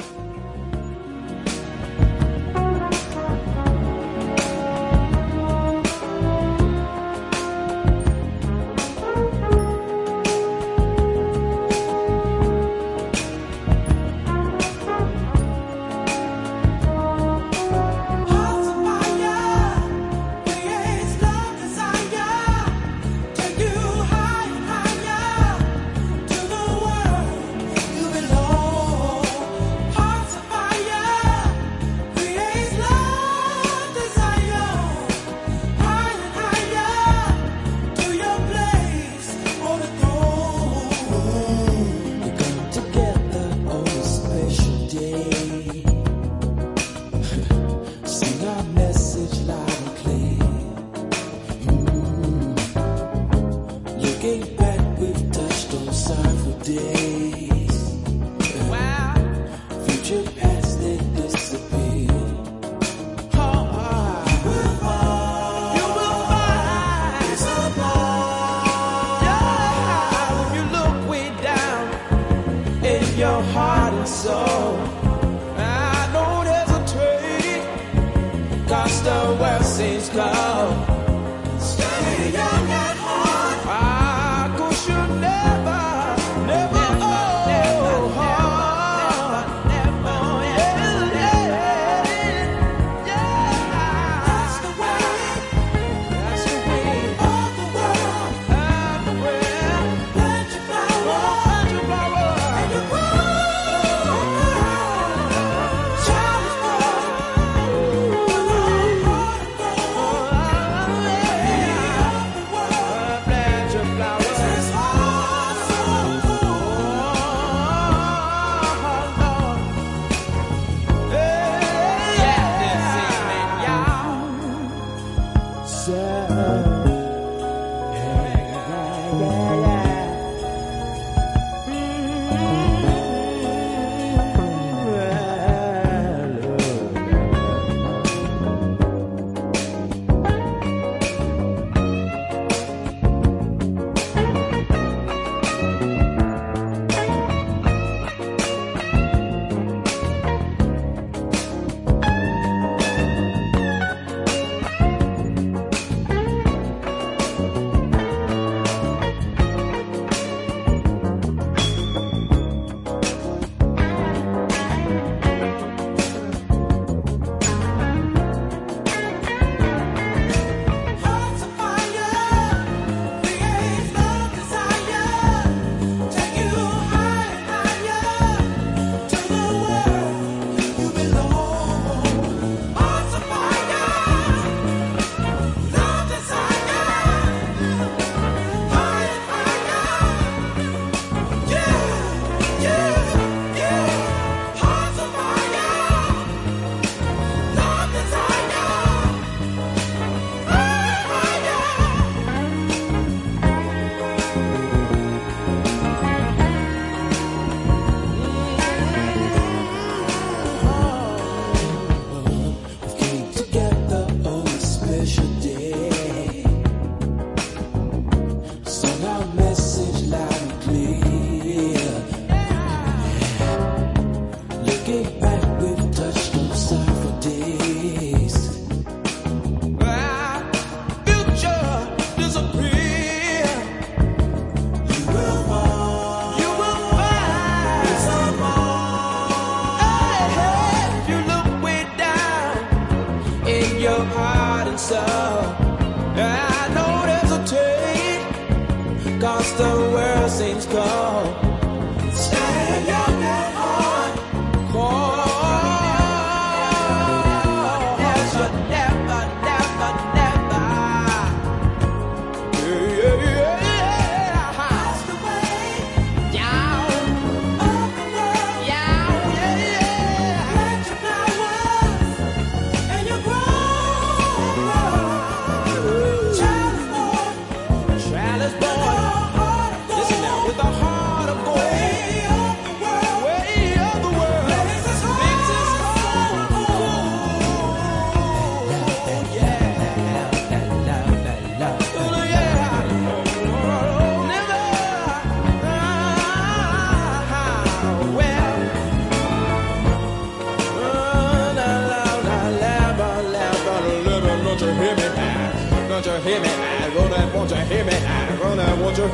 Yeah.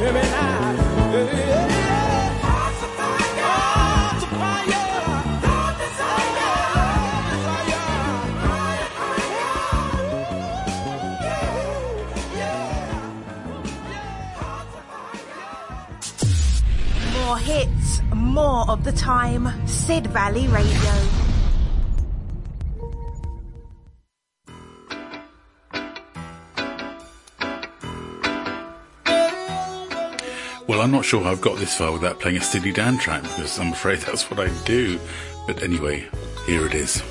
More hits, more of the time. Sid Valley Radio. not sure I've got this far without playing a Steely Dan track because I'm afraid that's what I do. But anyway, here it is.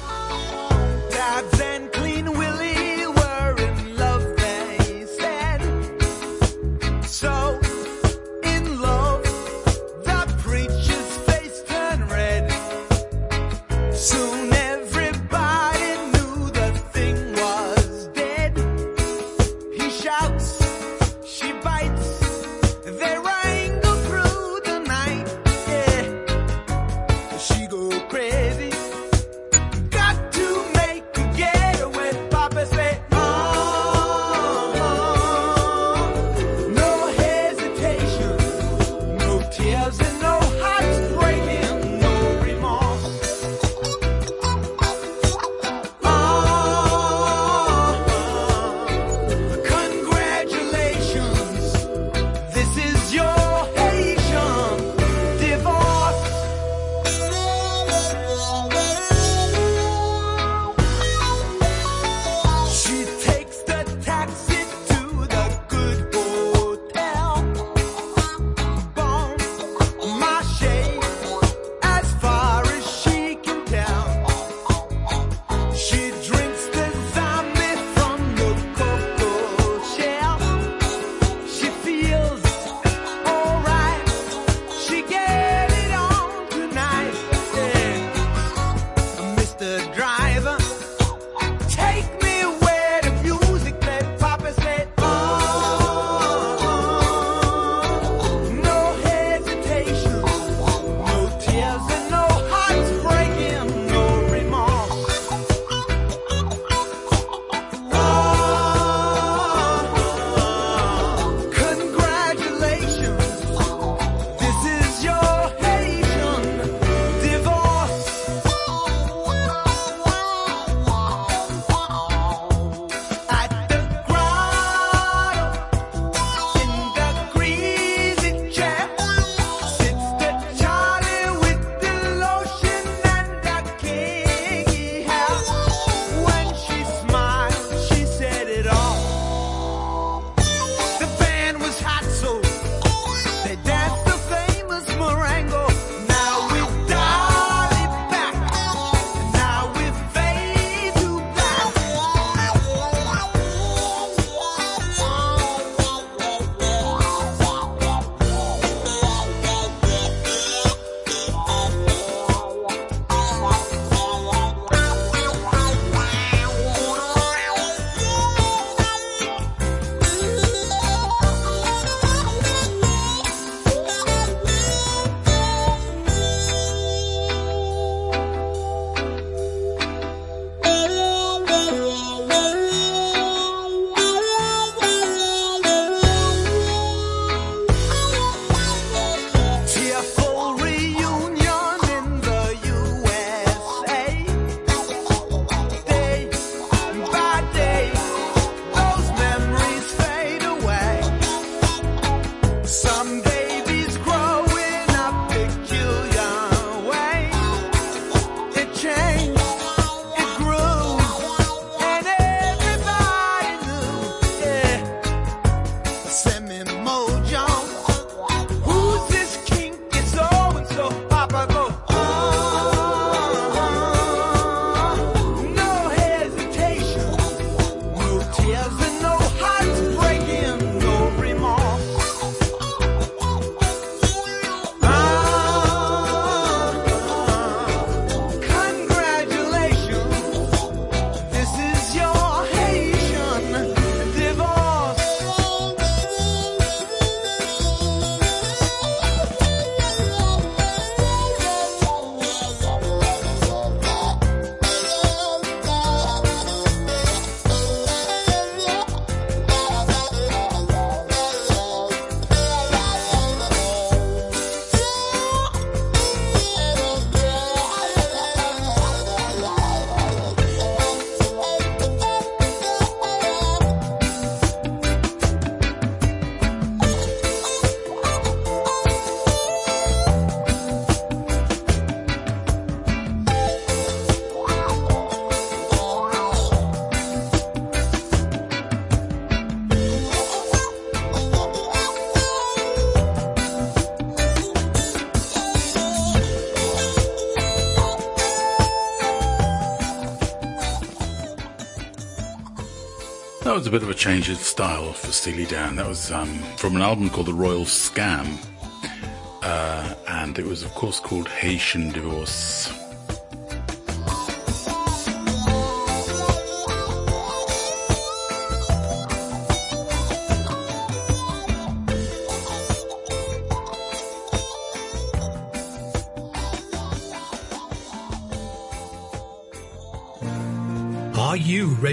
That was a bit of a change of style for Steely Dan. That was um, from an album called The Royal Scam. Uh, and it was, of course, called Haitian Divorce.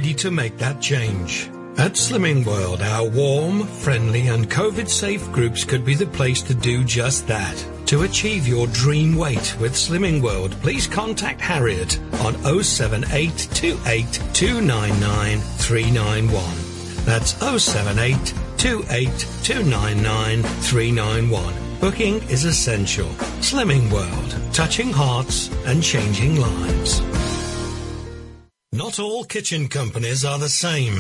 Ready to make that change? At Slimming World, our warm, friendly, and COVID safe groups could be the place to do just that. To achieve your dream weight with Slimming World, please contact Harriet on 07828299391. That's 07828299391. Booking is essential. Slimming World, touching hearts and changing lives. Not all kitchen companies are the same.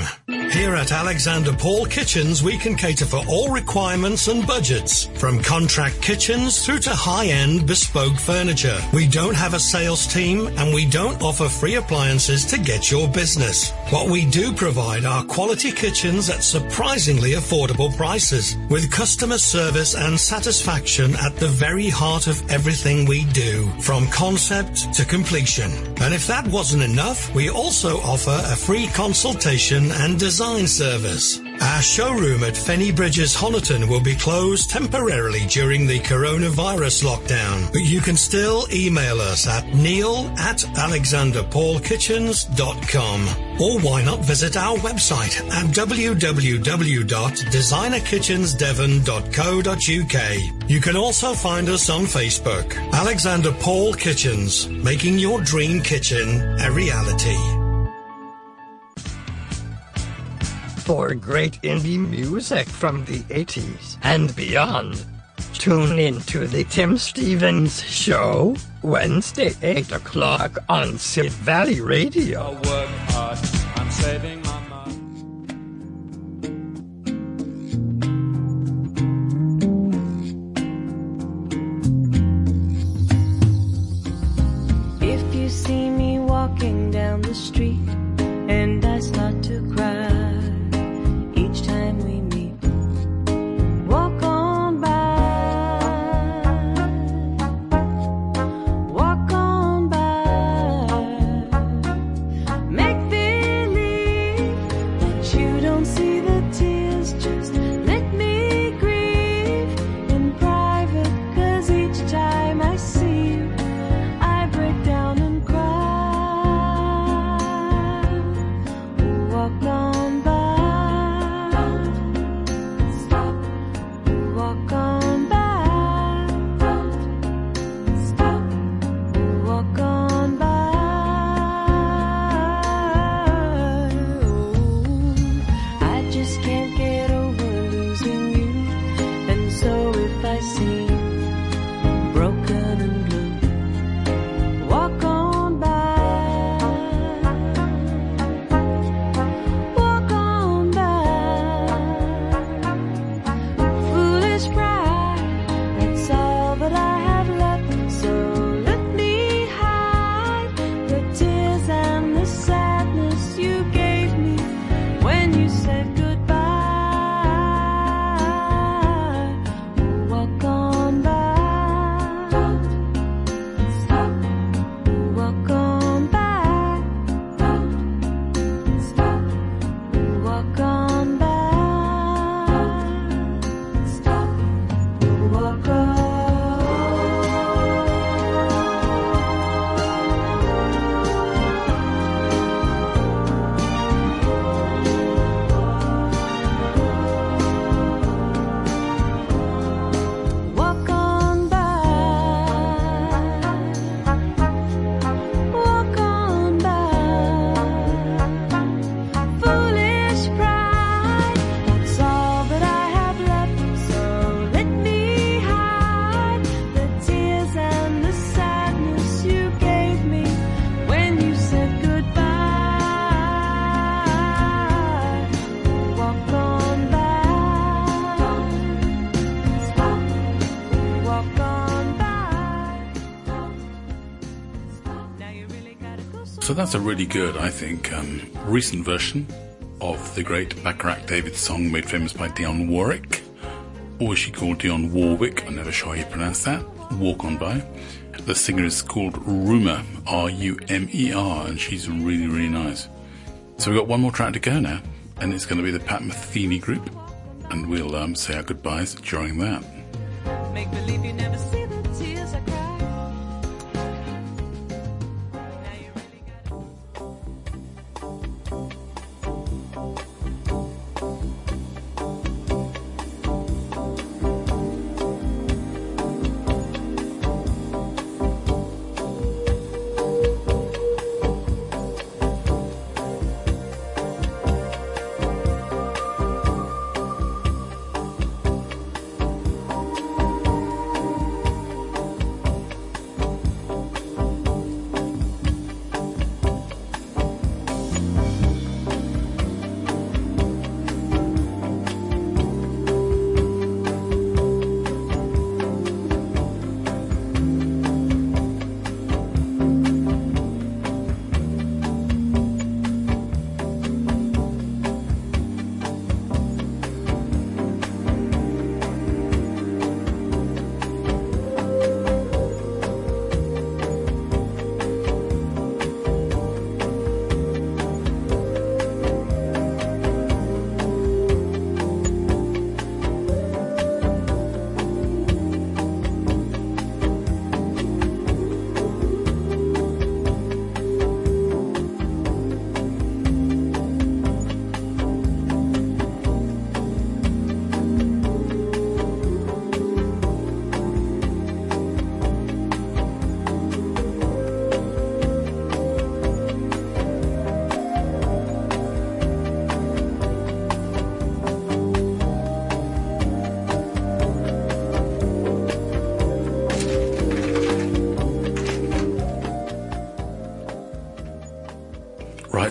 Here at Alexander Paul Kitchens, we can cater for all requirements and budgets, from contract kitchens through to high-end bespoke furniture. We don't have a sales team and we don't offer free appliances to get your business. What we do provide are quality kitchens at surprisingly affordable prices, with customer service and satisfaction at the very heart of everything we do, from concept to completion. And if that wasn't enough, we also offer a free consultation and design service. Our showroom at Fenny Bridges Honiton will be closed temporarily during the coronavirus lockdown, but you can still email us at neil at alexanderpaulkitchens.com. Or why not visit our website at www.designerkitchensdevon.co.uk. You can also find us on Facebook. Alexander Paul Kitchens, making your dream kitchen a reality. For great indie music from the 80s and beyond. Tune in to the Tim Stevens Show, Wednesday, 8 o'clock on Sid Valley Radio. That's a really good, I think, um, recent version of the great Bacharach David song made famous by Dionne Warwick. Or is she called Dionne Warwick? I'm never sure how you pronounce that. Walk on by. The singer is called Rumer, R-U-M-E-R, and she's really, really nice. So we've got one more track to go now, and it's going to be the Pat Metheny group, and we'll um, say our goodbyes during that.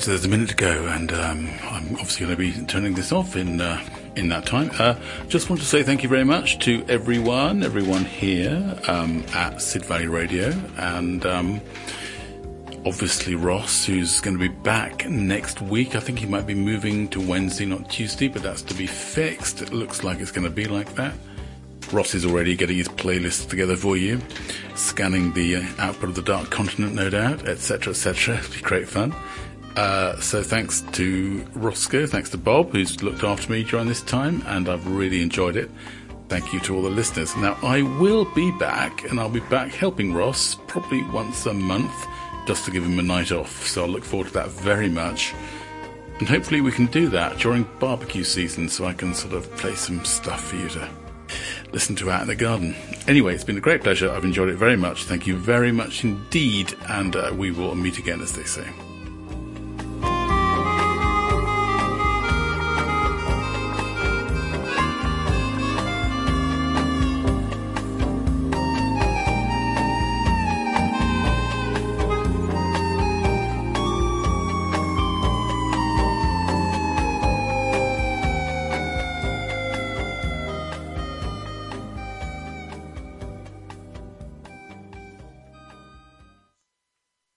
Right, so there's a minute to go, and um, I'm obviously going to be turning this off in uh, in that time. Uh, just want to say thank you very much to everyone, everyone here um, at Sid Valley Radio, and um, obviously Ross, who's going to be back next week. I think he might be moving to Wednesday, not Tuesday, but that's to be fixed. It looks like it's going to be like that. Ross is already getting his playlist together for you, scanning the uh, output of the Dark Continent, no doubt, etc., etc. It'll be great fun. So thanks to Roscoe, thanks to Bob, who's looked after me during this time, and I've really enjoyed it. Thank you to all the listeners. Now, I will be back, and I'll be back helping Ross probably once a month, just to give him a night off. So I'll look forward to that very much. And hopefully we can do that during barbecue season, so I can sort of play some stuff for you to listen to out in the garden. Anyway, it's been a great pleasure. I've enjoyed it very much. Thank you very much indeed, and uh, we will meet again, as they say.